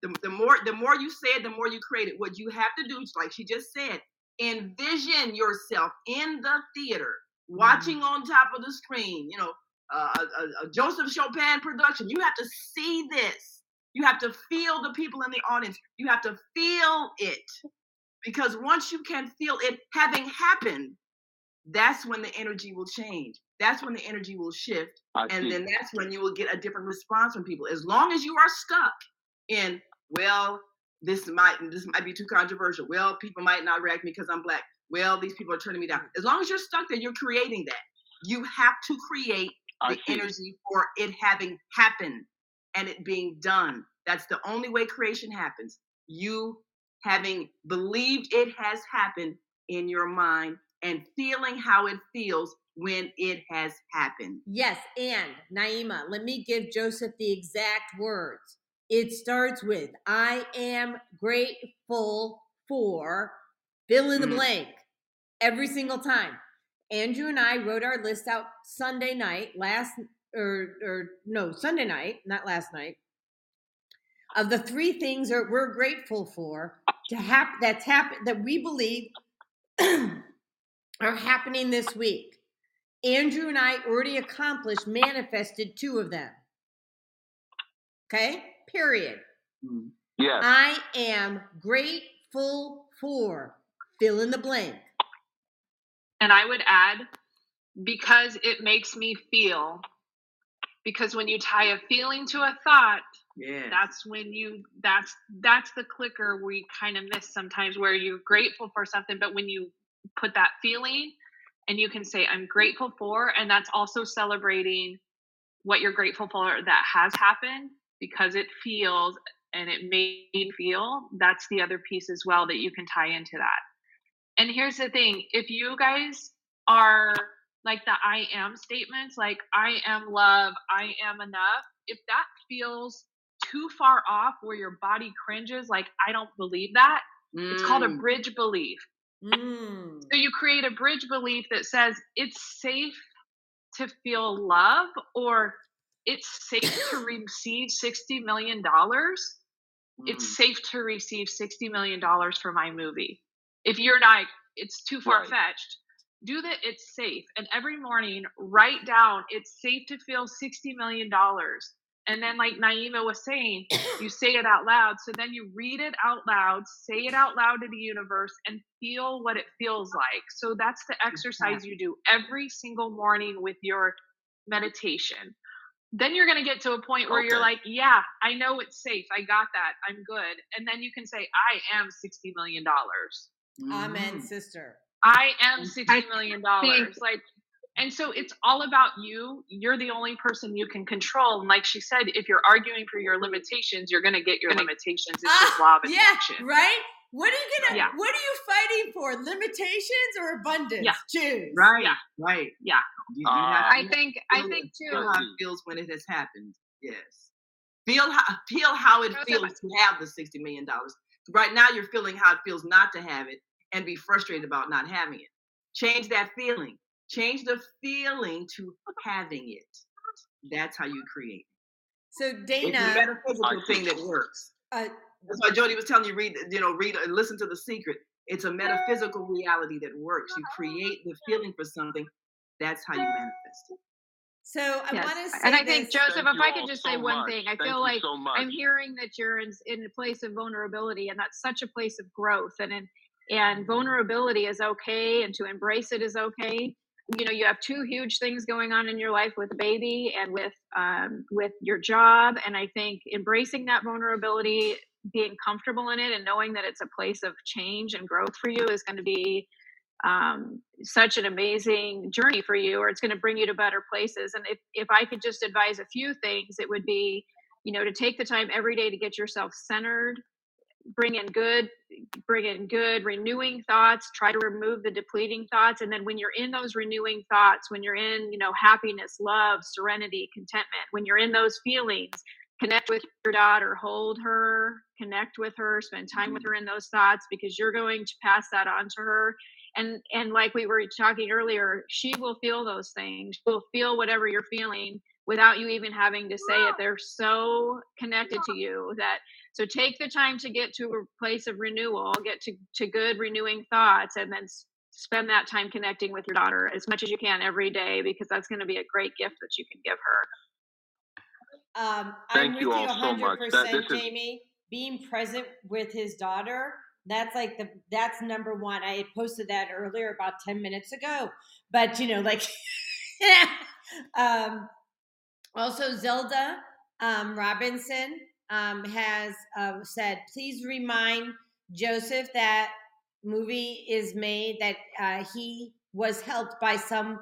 The, the more the more you say it, the more you create it. What you have to do, like she just said, envision yourself in the theater, watching mm. on top of the screen. You know, uh, a, a, a Joseph Chopin production. You have to see this you have to feel the people in the audience. You have to feel it. Because once you can feel it having happened, that's when the energy will change. That's when the energy will shift. I and see. then that's when you will get a different response from people. As long as you are stuck in, well, this might this might be too controversial. Well, people might not react me because I'm black. Well, these people are turning me down. As long as you're stuck there, you're creating that. You have to create the energy for it having happened and it being done. That's the only way creation happens. You having believed it has happened in your mind and feeling how it feels when it has happened. Yes, and Naima, let me give Joseph the exact words. It starts with I am grateful for fill in the Mhm. blank every single time. Andrew and I wrote our list out Sunday night, last or or no, Sunday night, not last night. Of the three things that we're grateful for to hap- that's happened that we believe [CLEARS THROAT] are happening this week. Andrew and I already accomplished, manifested two of them. Okay? Period. Mm. Yes. I am grateful for fill in the blank. And I would add, because it makes me feel, because when you tie a feeling to a thought, Yeah. that's when you that's that's the clicker we kind of miss sometimes where you're grateful for something but when you put that feeling and you can say i'm grateful for and that's also celebrating what you're grateful for that has happened because it feels and it made feel that's the other piece as well that you can tie into that and here's the thing if you guys are like the I am statements, like I am love, I am enough, if that feels too far off where your body cringes, like I don't believe that, it's called a Mm. bridge belief. Mm. So you create a bridge belief that says it's safe to feel love or it's [LAUGHS] safe to receive $60 million. Mm. It's safe to receive $60 million for my movie. If you're like, it's too far fetched, do that it's safe. And every morning, write down it's safe to feel $60 million. And then, like Naima was saying, you [COUGHS] say it out loud. So then you read it out loud, say it out loud to the universe, and feel what it feels like. So that's the exercise you do every single morning with your meditation. Then you're going to get to a point where you're like, yeah, I know it's safe. I got that. I'm good. And then you can say, I am $60 million. Amen, Mhm. sister. I am $60 I million. think- Like, and so it's all about you. You're the only person you can control. And like she said, if you're arguing for your limitations, you're going to get your limitations. It's just law of Ah, yeah, attraction. right? What are you gonna Yeah. what are you fighting for? Limitations or abundance? Yeah. Choose. Right. Yeah. Right. Yeah. You, you Uh, have I think I feel- think feel too. how it feels when it has happened. Yes. Feel how feel how it Joseph, feels to have the sixty million dollars. Right now, you're feeling how it feels not to have it, and be frustrated about not having it. Change that feeling. Change the feeling to having it. That's how you create. So Dana, It's a Dana, metaphysical I thing that works. uh, That's why Jody was telling you read, you know, read and listen to the secret. It's a metaphysical reality that works. You create the [LAUGHS] feeling for something. That's how you manifest it. so I Yes. want to say And I think this. Joseph, Thank if I could just so say one much. thing, I Thank feel like so. I'm hearing that you're in, in a place of vulnerability, and that's such a place of growth. And in, and vulnerability is okay, and to embrace it is okay. You know, you have two huge things going on in your life with a baby and with um, with your job, and I think embracing that vulnerability, being comfortable in it, and knowing that it's a place of change and growth for you is going to be um, such an amazing journey for you, or it's going to bring you to better places. And if, if I could just advise a few things, it would be, you know, to take the time every day to get yourself centered, bring in good, bring in good, renewing thoughts, try to remove the depleting thoughts. And then when you're in those renewing thoughts, when you're in, you know, happiness, love, serenity, contentment, when you're in those feelings, connect with your daughter, hold her, connect with her, spend time with mm-hmm. her in those thoughts because you're going to pass that on to her. And and like we were talking earlier she will feel those things she will feel whatever you're feeling without you even having to say it. They're so connected to you that so take the time to get to a place of renewal get to, to good renewing thoughts and then spend that time connecting with your daughter as much as you can every day because that's going to be a great gift that you can give her Um, I'm Thank with you you all so much. That- 100%, is- Jamie. Being present with his daughter That's like the that's number one. I had posted that earlier about 10 minutes ago. But you know, like [LAUGHS] um also Zelda um, Robinson um, has uh, said, please remind Joseph that movie is made that uh, he was helped by some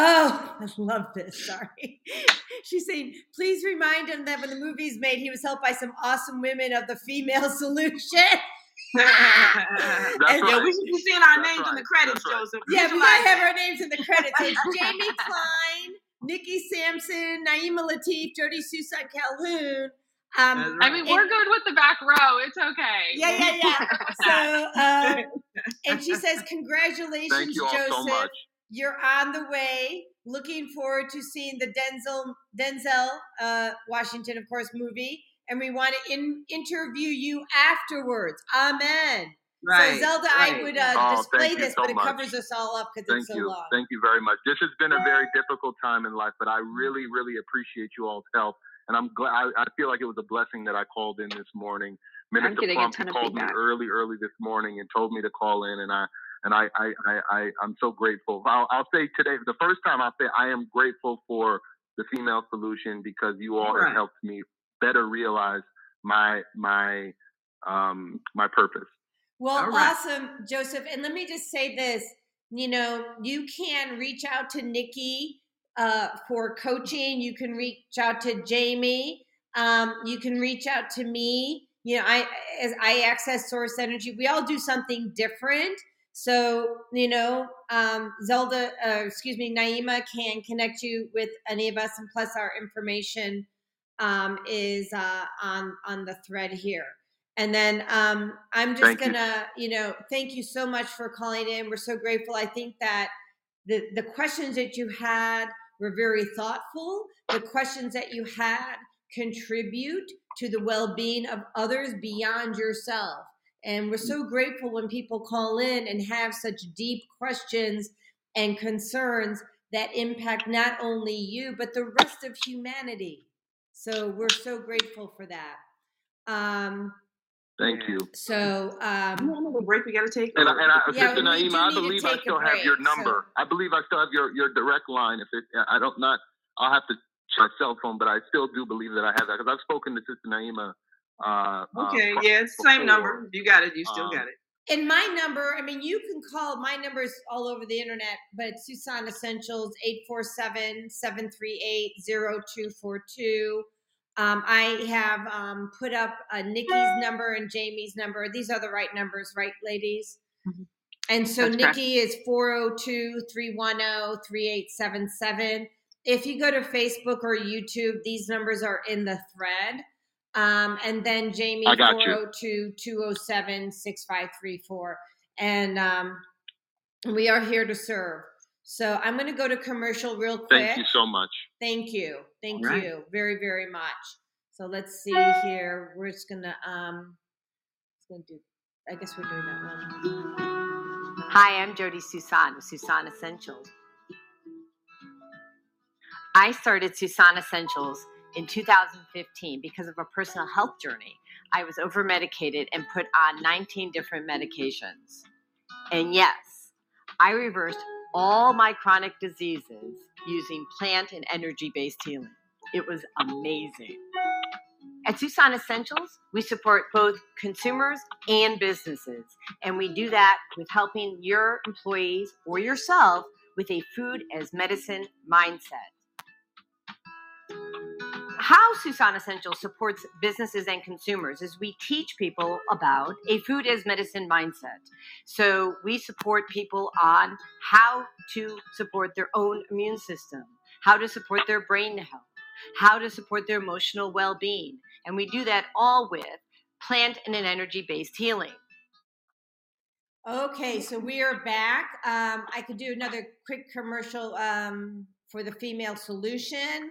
Oh, [LAUGHS] I love this. Sorry. She's saying, please remind him that when the movie's made, he was helped by some awesome women of the female [LAUGHS] solution. and, right. Yeah, we should be seeing our That's names right. in the credits, right. Joseph. Yeah, we gotta have our names in the credits. It's [LAUGHS] Jamie Klein, Nikki Sampson, Naima Latif, Jody Susan Calhoun. Um, I mean, we're good with the back row. It's okay. Yeah, yeah, yeah. so, um, and she says, "Congratulations, you Joseph. So You're on the way. Looking forward to seeing the Denzel Denzel uh, Washington, of course, movie. And we want to in, interview you afterwards. Amen." Right, so Zelda, right. I would uh, oh, display this, so but it much. covers us all up because Thank it's so you. long. Thank you very much. This has been a very difficult time in life, but I really, really appreciate you all's help. And I'm glad. I, I feel like it was a blessing that I called in this morning. Minister getting a Plump ton of called me early, early this morning and told me to call in, and I and I I I, I I'm so grateful. I'll, I'll say today, the first time I'll say I am grateful for the female solution because you all Right. have helped me better realize my my um my purpose. Well, All right. awesome, Joseph. And let me just say this you know, you can reach out to Nikki uh, for coaching, you can reach out to Jamie, um, you can reach out to me. You know, I as I access source energy, we all do something different. So, you know, um, Zelda, uh, excuse me, Naima can connect you with any of us, and plus our information um, is uh, on on the thread here. And then um, I'm just Thank gonna, you know, thank you so much for calling in. We're so grateful. I think that the the questions that you had were very thoughtful. The questions that you had contribute to the well-being of others beyond yourself. And we're so grateful when people call in and have such deep questions and concerns that impact not only you but the rest of humanity. So we're so grateful for that. Um, Thank you. so You um, know another break we got to take? And, I- and I, Yeah, Sister Naima, I believe I take a still have your break, so- number. I believe I still have your, your direct line. If it, I don't not, I'll have to check my cell phone, but I still do believe that I have that because I've spoken to Sister Naima. Uh, Okay, uh, yeah, it's the same before. number. You got it, you still Um, got it. and my number, I mean, you can call my number is all over the internet, but it's Susan Essentials 847 738 0242. Um, I have um, put up uh, Nikki's number and Jamie's number. These are the right numbers, right, ladies? Mhm. And so That's correct. Nikki is 402 310 3877. If you go to Facebook or YouTube, these numbers are in the thread. Um, and then Jamie, 402 207 6534. And um, we are here to serve. So I'm going to go to commercial real quick. Thank you so much. Thank you. Thank All right. you very, very much. So let's see here. We're just gonna um it's gonna do I guess we're doing that one. Hi, I'm Jody Susan of Susan Essentials. I started Susan Essentials in 2015 because of a personal health journey. I was over medicated and put on 19 different medications. And yes, I reversed all my chronic diseases using plant and energy based healing. It was amazing. At Susan Essentials, we support both consumers and businesses, and we do that with helping your employees or yourself with a food as medicine mindset. How Susan Essential supports businesses and consumers is we teach people about a food as medicine mindset. So we support people on how to support their own immune system, how to support their brain health, how to support their emotional well being. And we do that all with plant and an energy based healing. Okay, so we are back. Um I could do another quick commercial um for the female solution.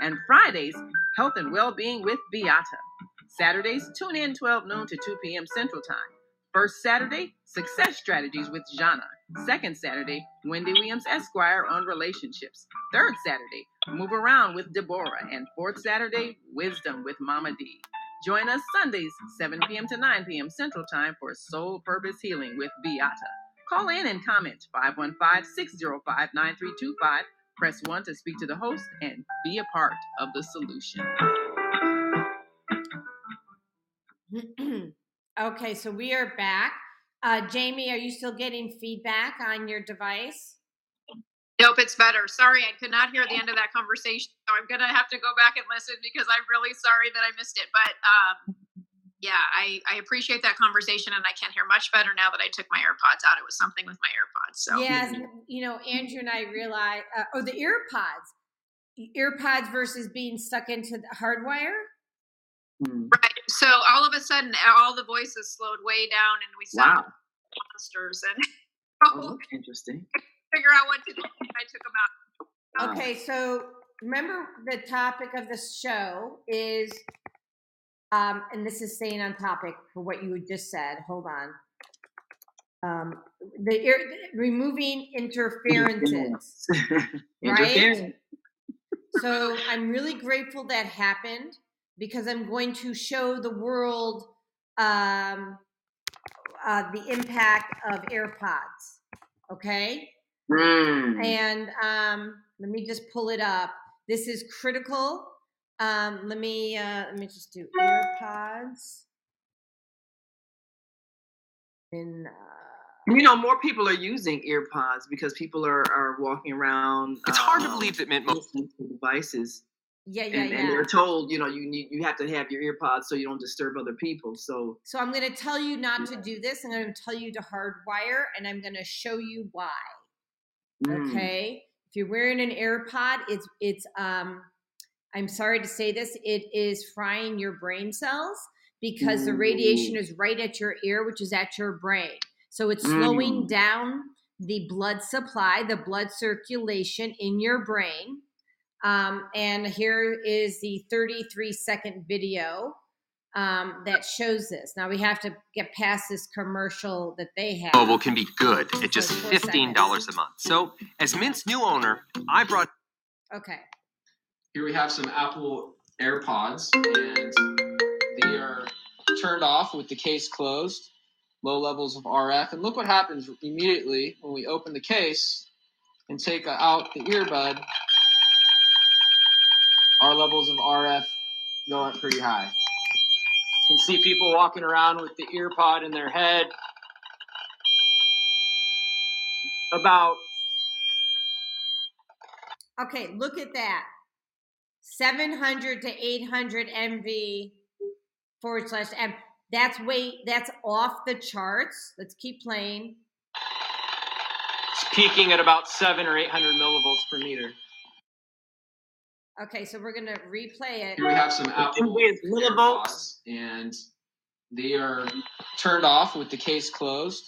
And Fridays, Health and Well-Being with Beata. Saturdays, tune in 12 noon to 2 p.m. Central Time. First Saturday, Success Strategies with Jana. Second Saturday, Wendy Williams Esquire on relationships. Third Saturday, Move Around with Deborah. And fourth Saturday, Wisdom with Mama D. Join us Sundays, 7 p.m. to 9 p.m. Central Time for Soul Purpose Healing with Beata. Call in and comment 515 605 9325. Press 1 to speak to the host and be a part of the solution. [CLEARS THROAT] okay, so we are back. Uh, Jamie, are you still getting feedback on your device? Nope, it's better. Sorry, I could not hear the end of that conversation. So I'm gonna have to go back and listen because I'm really sorry that I missed it. But um, yeah, I, I appreciate that conversation and I can hear much better now that I took my AirPods out. It was something with my AirPods. So yes, you know, Andrew and I realized, uh, oh, the AirPods, AirPods versus being stuck into the hardwire. Hmm. Right. So all of a sudden, all the voices slowed way down, and we sounded wow. monsters. And [LAUGHS] oh, interesting. Figure out what to do. I took them out. Okay, so remember the topic of the show is, um, and this is staying on topic for what you had just said. Hold on. Um, the ear, removing interferences, [LAUGHS] right? so I'm really grateful that happened because I'm going to show the world um, uh, the impact of AirPods. Okay. Mm. And um, let me just pull it up. This is critical. Um, let me uh, let me just do AirPods. And uh, you know, more people are using AirPods because people are are walking around. It's hard to um, believe that Mint most devices yeah, yeah, and, yeah. And they're told, you know, you need you have to have your earpods so you don't disturb other people. So So I'm gonna tell you not to do this. I'm gonna tell you to hardwire and I'm gonna show you why. Mm. Okay. If you're wearing an AirPod, it's it's um I'm sorry to say this, it is frying your brain cells because the radiation is right at your ear, which is at your brain. So it's slowing mm. down the blood supply, the blood circulation in your brain um, and here is the 33 second video um, that shows this. Now we have to get past this commercial that they have. Mobile can be good at just $15 seconds. a month. So, as Mint's new owner, I brought. Okay. Here we have some Apple AirPods, and they are turned off with the case closed, low levels of RF. And look what happens immediately when we open the case and take out the earbud our levels of RF go up pretty high. You can see people walking around with the ear pod in their head. About. Okay, look at that. 700 to 800 MV forward slash M. That's way, that's off the charts. Let's keep playing. It's peaking at about seven or 800 millivolts per meter. Okay, so we're gonna replay it. Here we have some Apple AirPods, and they are turned off with the case closed,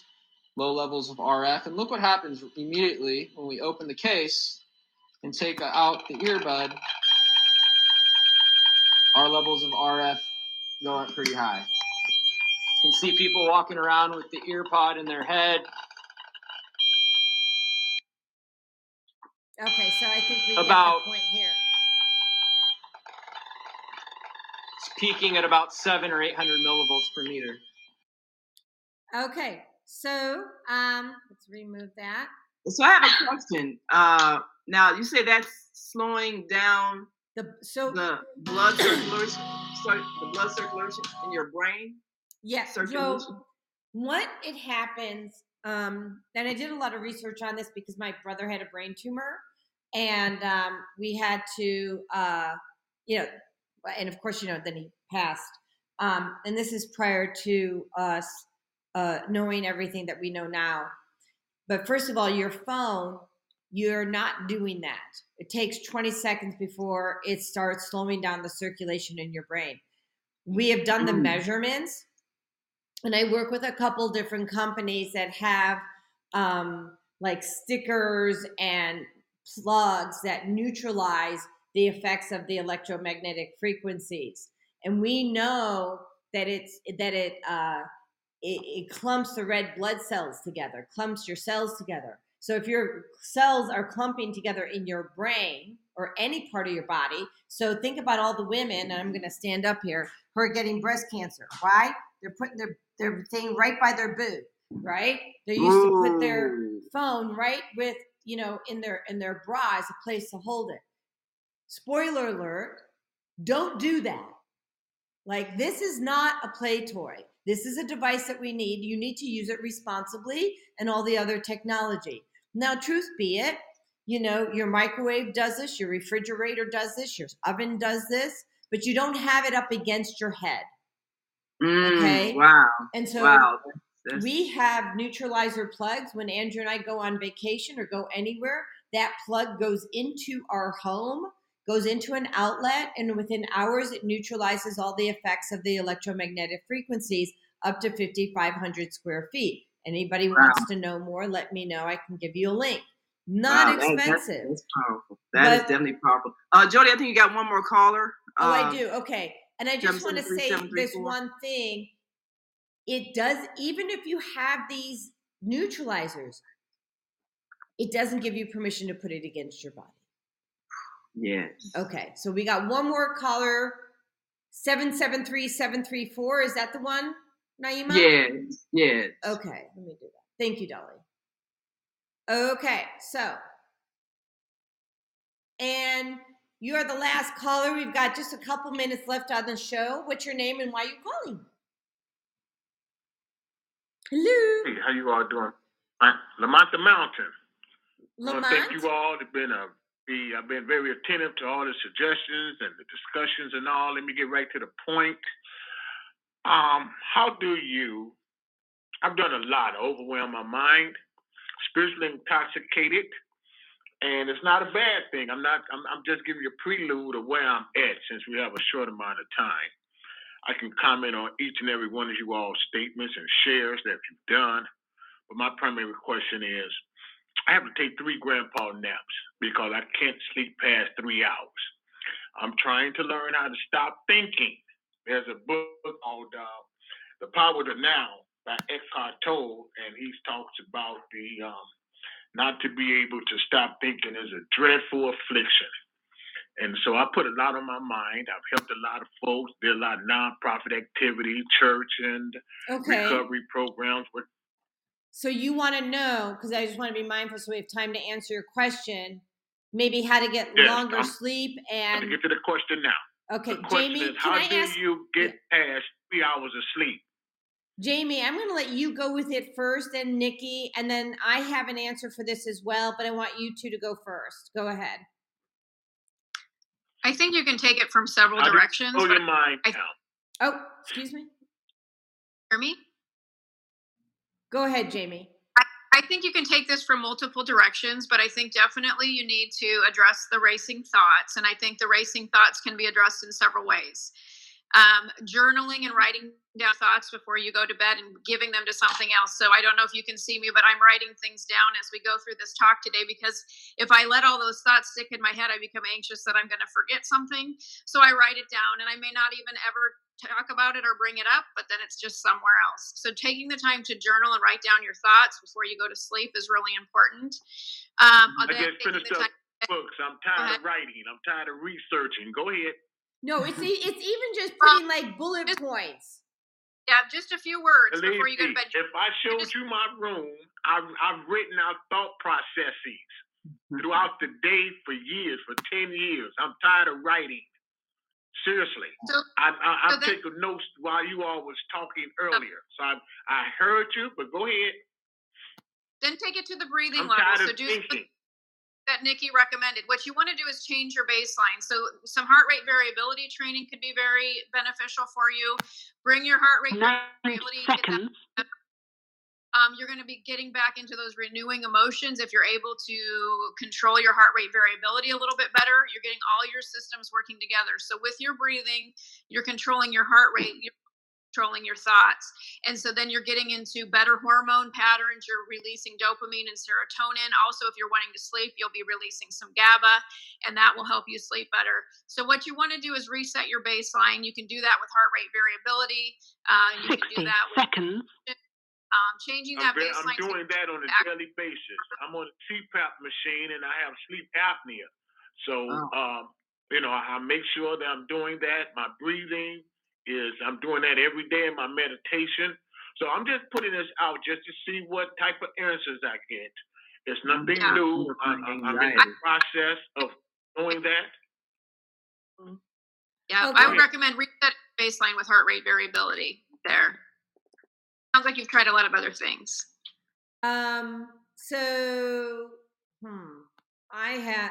low levels of RF. And look what happens immediately when we open the case and take out the earbud. Our levels of RF go up pretty high. You can see people walking around with the earpod in their head. Okay, so I think we about, get the point here. It's peaking at about seven or 800 millivolts per meter. Okay, so um, let's remove that. So I have a question. Uh, now you say that's slowing down the so the blood circulation, sorry, the blood circulation in your brain. Yes. So what it happens, um, and I did a lot of research on this because my brother had a brain tumor, and um, we had to, uh, you know, and of course, you know, then he passed. Um, and this is prior to us uh, knowing everything that we know now. But first of all, your phone, you're not doing that. It takes 20 seconds before it starts slowing down the circulation in your brain. We have done the mm. measurements. and I work with a couple different companies that have um, like stickers and plugs that neutralize the effects of the electromagnetic frequencies. And we know that it's that it uh, it, it clumps the red blood cells together, clumps your cells together. So if your cells are clumping together in your brain or any part of your body, so think about all the women, and I'm going to stand up here, who are getting breast cancer. Why? They're putting their their thing right by their boob, right? They used Ooh. to put their phone right with you know in their in their bra as a place to hold it. Spoiler alert: don't do that. Like this is not a play toy. This is a device that we need. You need to use it responsibly and all the other technology. Now, truth be it, you know, your microwave does this, your refrigerator does this, your oven does this, but you don't have it up against your head. Mm, okay. Wow. And so wow. we have neutralizer plugs when Andrew and I go on vacation or go anywhere. That plug goes into our home, goes into an outlet, and within hours, it neutralizes all the effects of the electromagnetic frequencies up to 5,500 square feet. Anybody wow. wants to know more, let me know. I can give you a link. Not wow, expensive. That, that's powerful. That but, is definitely powerful. Uh, Jody, I think you got one more caller. Oh, I um, do. Okay. And I just want to say this one thing. It does, even if you have these neutralizers, it doesn't give you permission to put it against your body. Yes. Okay. So we got one more caller. 773734. Is that the one, Naima? Yes. Yes. Okay. Let me do that. Thank you, Dolly. Okay. So, and you are the last caller. We've got just a couple minutes left on the show. What's your name and why are you calling? Hello. Hey, how you all doing? I, Lamont the Mountain. Lamont. I thank you all. It's been a be, I've been very attentive to all the suggestions and the discussions and all. Let me get right to the point. Um, how do you? I've done a lot to overwhelm my mind, spiritually intoxicated, and it's not a bad thing. I'm not. I'm, I'm just giving you a prelude of where I'm at since we have a short amount of time. I can comment on each and every one of you all statements and shares that you've done, but my primary question is, I have to take three grandpa naps because I can't sleep past three hours. I'm trying to learn how to stop thinking. There's a book called uh, "The Power of Now" by Eckhart Tolle, and he talks about the um, not to be able to stop thinking is a dreadful affliction. And so I put a lot on my mind. I've helped a lot of folks, did a lot of nonprofit activity, church and okay. recovery programs. So you want to know, because I just want to be mindful so we have time to answer your question, maybe how to get yes, longer I'm, sleep and to get to the question now. Okay, the question Jamie, is, how I do ask, you get past three hours of sleep? Jamie, I'm going to let you go with it first, and Nikki, and then I have an answer for this as well, but I want you two to go first. Go ahead. I think you can take it from several How directions. Oh, your mind I, Oh, excuse me. Hear me? Go ahead, Jamie. I, think you can take this from multiple directions, but I think definitely you need to address the racing thoughts, and I think the racing thoughts can be addressed in several ways um, journaling and writing down thoughts before you go to bed and giving them to something else. So I don't know if you can see me, but I'm writing things down as we go through this talk today because if I let all those thoughts stick in my head, I become anxious that I'm going to forget something. So I write it down and I may not even ever talk about it or bring it up, but then it's just somewhere else. So taking the time to journal and write down your thoughts before you go to sleep is really important. Um, I just finished up books. I'm tired of writing. I'm tired of researching. Go ahead. No, it's it's even just uh, putting like bullet points. Yeah, just a few words Believe before you go to bed. If I showed just, you my room, I've, I've written out thought processes throughout the [LAUGHS] day for years, for 10 years. I'm tired of writing. Seriously. So, I, I, I'm so taking notes while you all was talking earlier. So I, I heard you, but go ahead. Then take it to the breathing I'm level. so do thinking that Nikki recommended. What you want to do is change your baseline. So some heart rate variability training could be very beneficial for you. Bring your heart rate variability. Um, you're going to be getting back into those renewing emotions if you're able to control your heart rate variability a little bit better. You're getting all your systems working together. So with your breathing, you're controlling your heart rate, you're controlling your thoughts. And so then you're getting into better hormone patterns. You're releasing dopamine and serotonin. Also, if you're wanting to sleep, you'll be releasing some GABA, and that will help you sleep better. So, what you want to do is reset your baseline. You can do that with heart rate variability. Uh, you 60 can do that with seconds. um, changing I'm, that ve- I'm baseline. doing that on a daily basis. I'm on a CPAP machine and I have sleep apnea. So, um, you know, I I make sure that I'm doing that. My breathing is, I'm doing that every day in my meditation. So I'm just putting this out just to see what type of answers I get. It's nothing Yeah. new. I'm, I'm I'm in the process of doing that. Yeah, Okay. I would recommend reset baseline with heart rate variability there. Sounds like you've tried a lot of other things. Um. So, hmm. I have.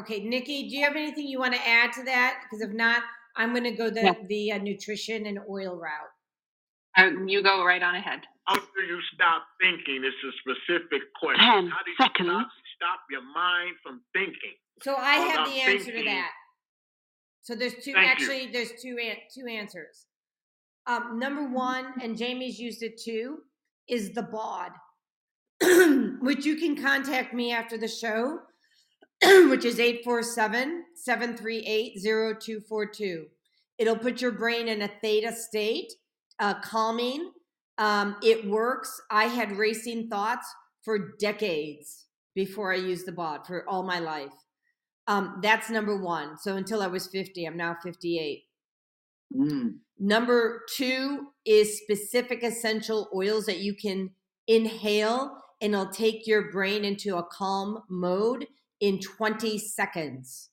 Okay, Nikki, do you have anything you want to add to that? Because if not, I'm going to go the Yeah. the uh, nutrition and oil route. Um, you go right on ahead. How do you stop thinking? It's a specific question. Ten How do you seconds. Stop, stop your mind from thinking? So I have the answer to that. So there's two. Thank you. actually, there's two two answers. Um, number one, and Jamie's used it too, is the BAUD, [CLEARS THROAT] which you can contact me after the show, [CLEARS THROAT] which is 847 738 0242. It'll put your brain in a theta state, uh, calming. Um, it works. I had racing thoughts for decades before I used the BAUD for all my life. Um, that's number one. So until I was 50, I'm now 58. Number two is specific essential oils that you can inhale and it'll take your brain into a calm mode in 20 seconds.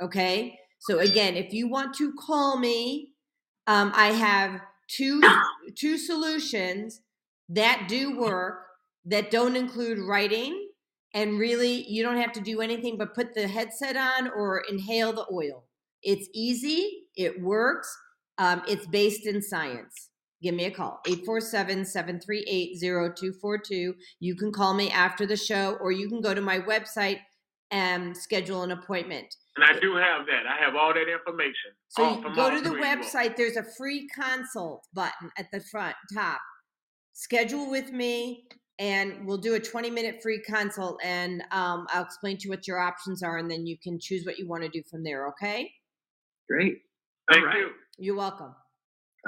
Okay. So again, if you want to call me, um, I have two two solutions that do work that don't include writing and really you don't have to do anything but put the headset on or inhale the oil it's easy it works um, it's based in science give me a call 847-738-0242 you can call me after the show or you can go to my website and schedule an appointment And I do have that. I have all that information. so all you go to the three of you all. website. There's a free consult button at the front top. Schedule with me, and we'll do a 20 minute free consult, and um, I'll explain to you what your options are, and then you can choose what you want to do from there. Okay? Great. Thank All right. you. You're welcome.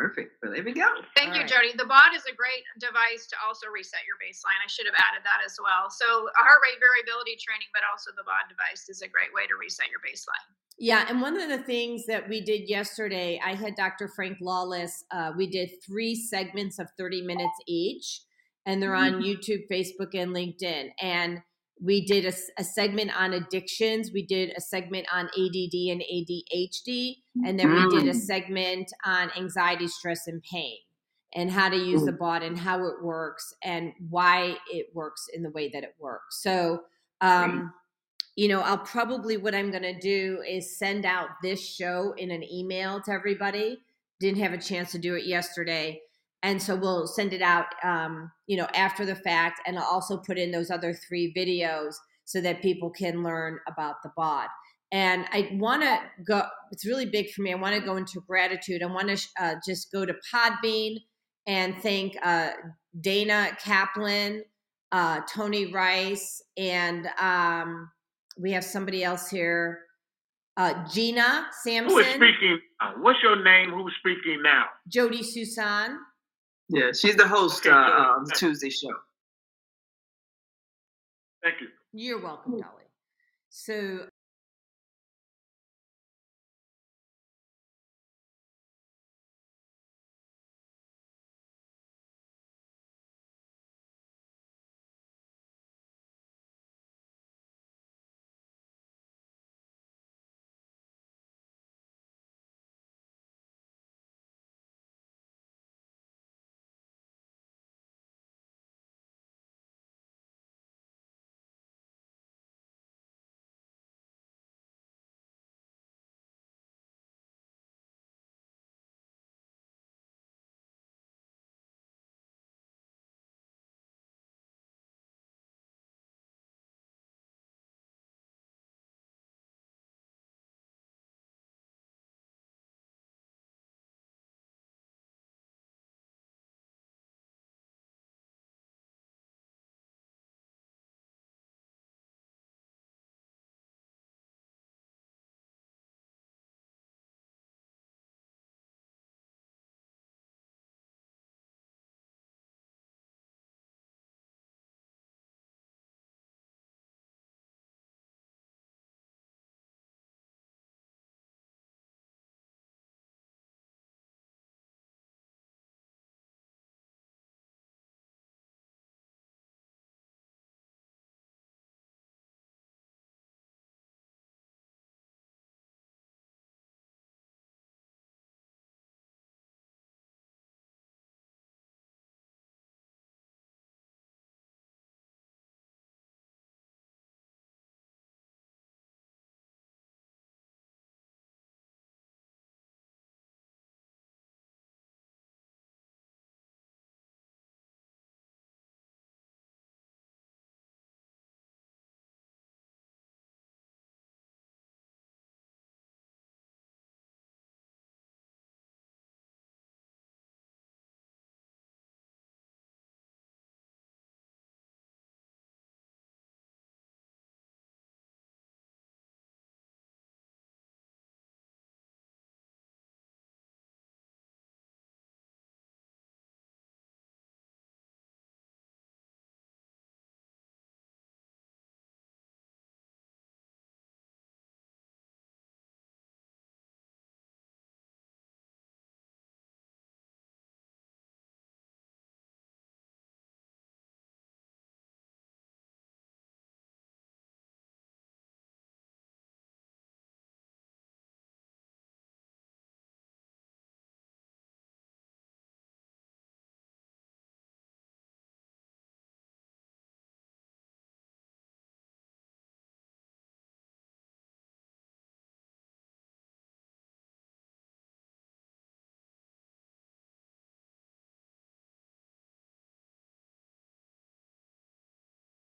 Perfect. Well, there we go. Thank All you, right. Jody. The BAUD is a great device to also reset your baseline. I should have added that as well. So, heart rate variability training, but also the BAUD device is a great way to reset your baseline. Yeah, and one of the things that we did yesterday, I had Dr. Frank Lawlis. Uh, we did three segments of 30 minutes each, and they're on YouTube, Facebook, and LinkedIn. And we did a segment on addictions, we did a segment on ADD and ADHD, and then we did a Mm. segment on anxiety, stress, and pain, and how to use the BAUD and how it works and why it works in the way that it works. So, um, you know, I'll probably what I'm going to do is send out this show in an email to everybody. Didn't have a chance to do it yesterday. And so we'll send it out, um, you know, after the fact. And I'll also put in those other three videos so that people can learn about the BAUD. And I want to go, it's really big for me. I want to go into gratitude. I want to uh, just go to Podbean and thank uh, Dana Kaplan, uh, Tony Rice, and um, we have somebody else here, uh, Gina Sampson, Who is speaking? now? What's your name? Who's speaking now? Jody Susan. Yeah, she's the host Okay, uh, good. of the Tuesday show. Thank you. You're welcome, Dolly. So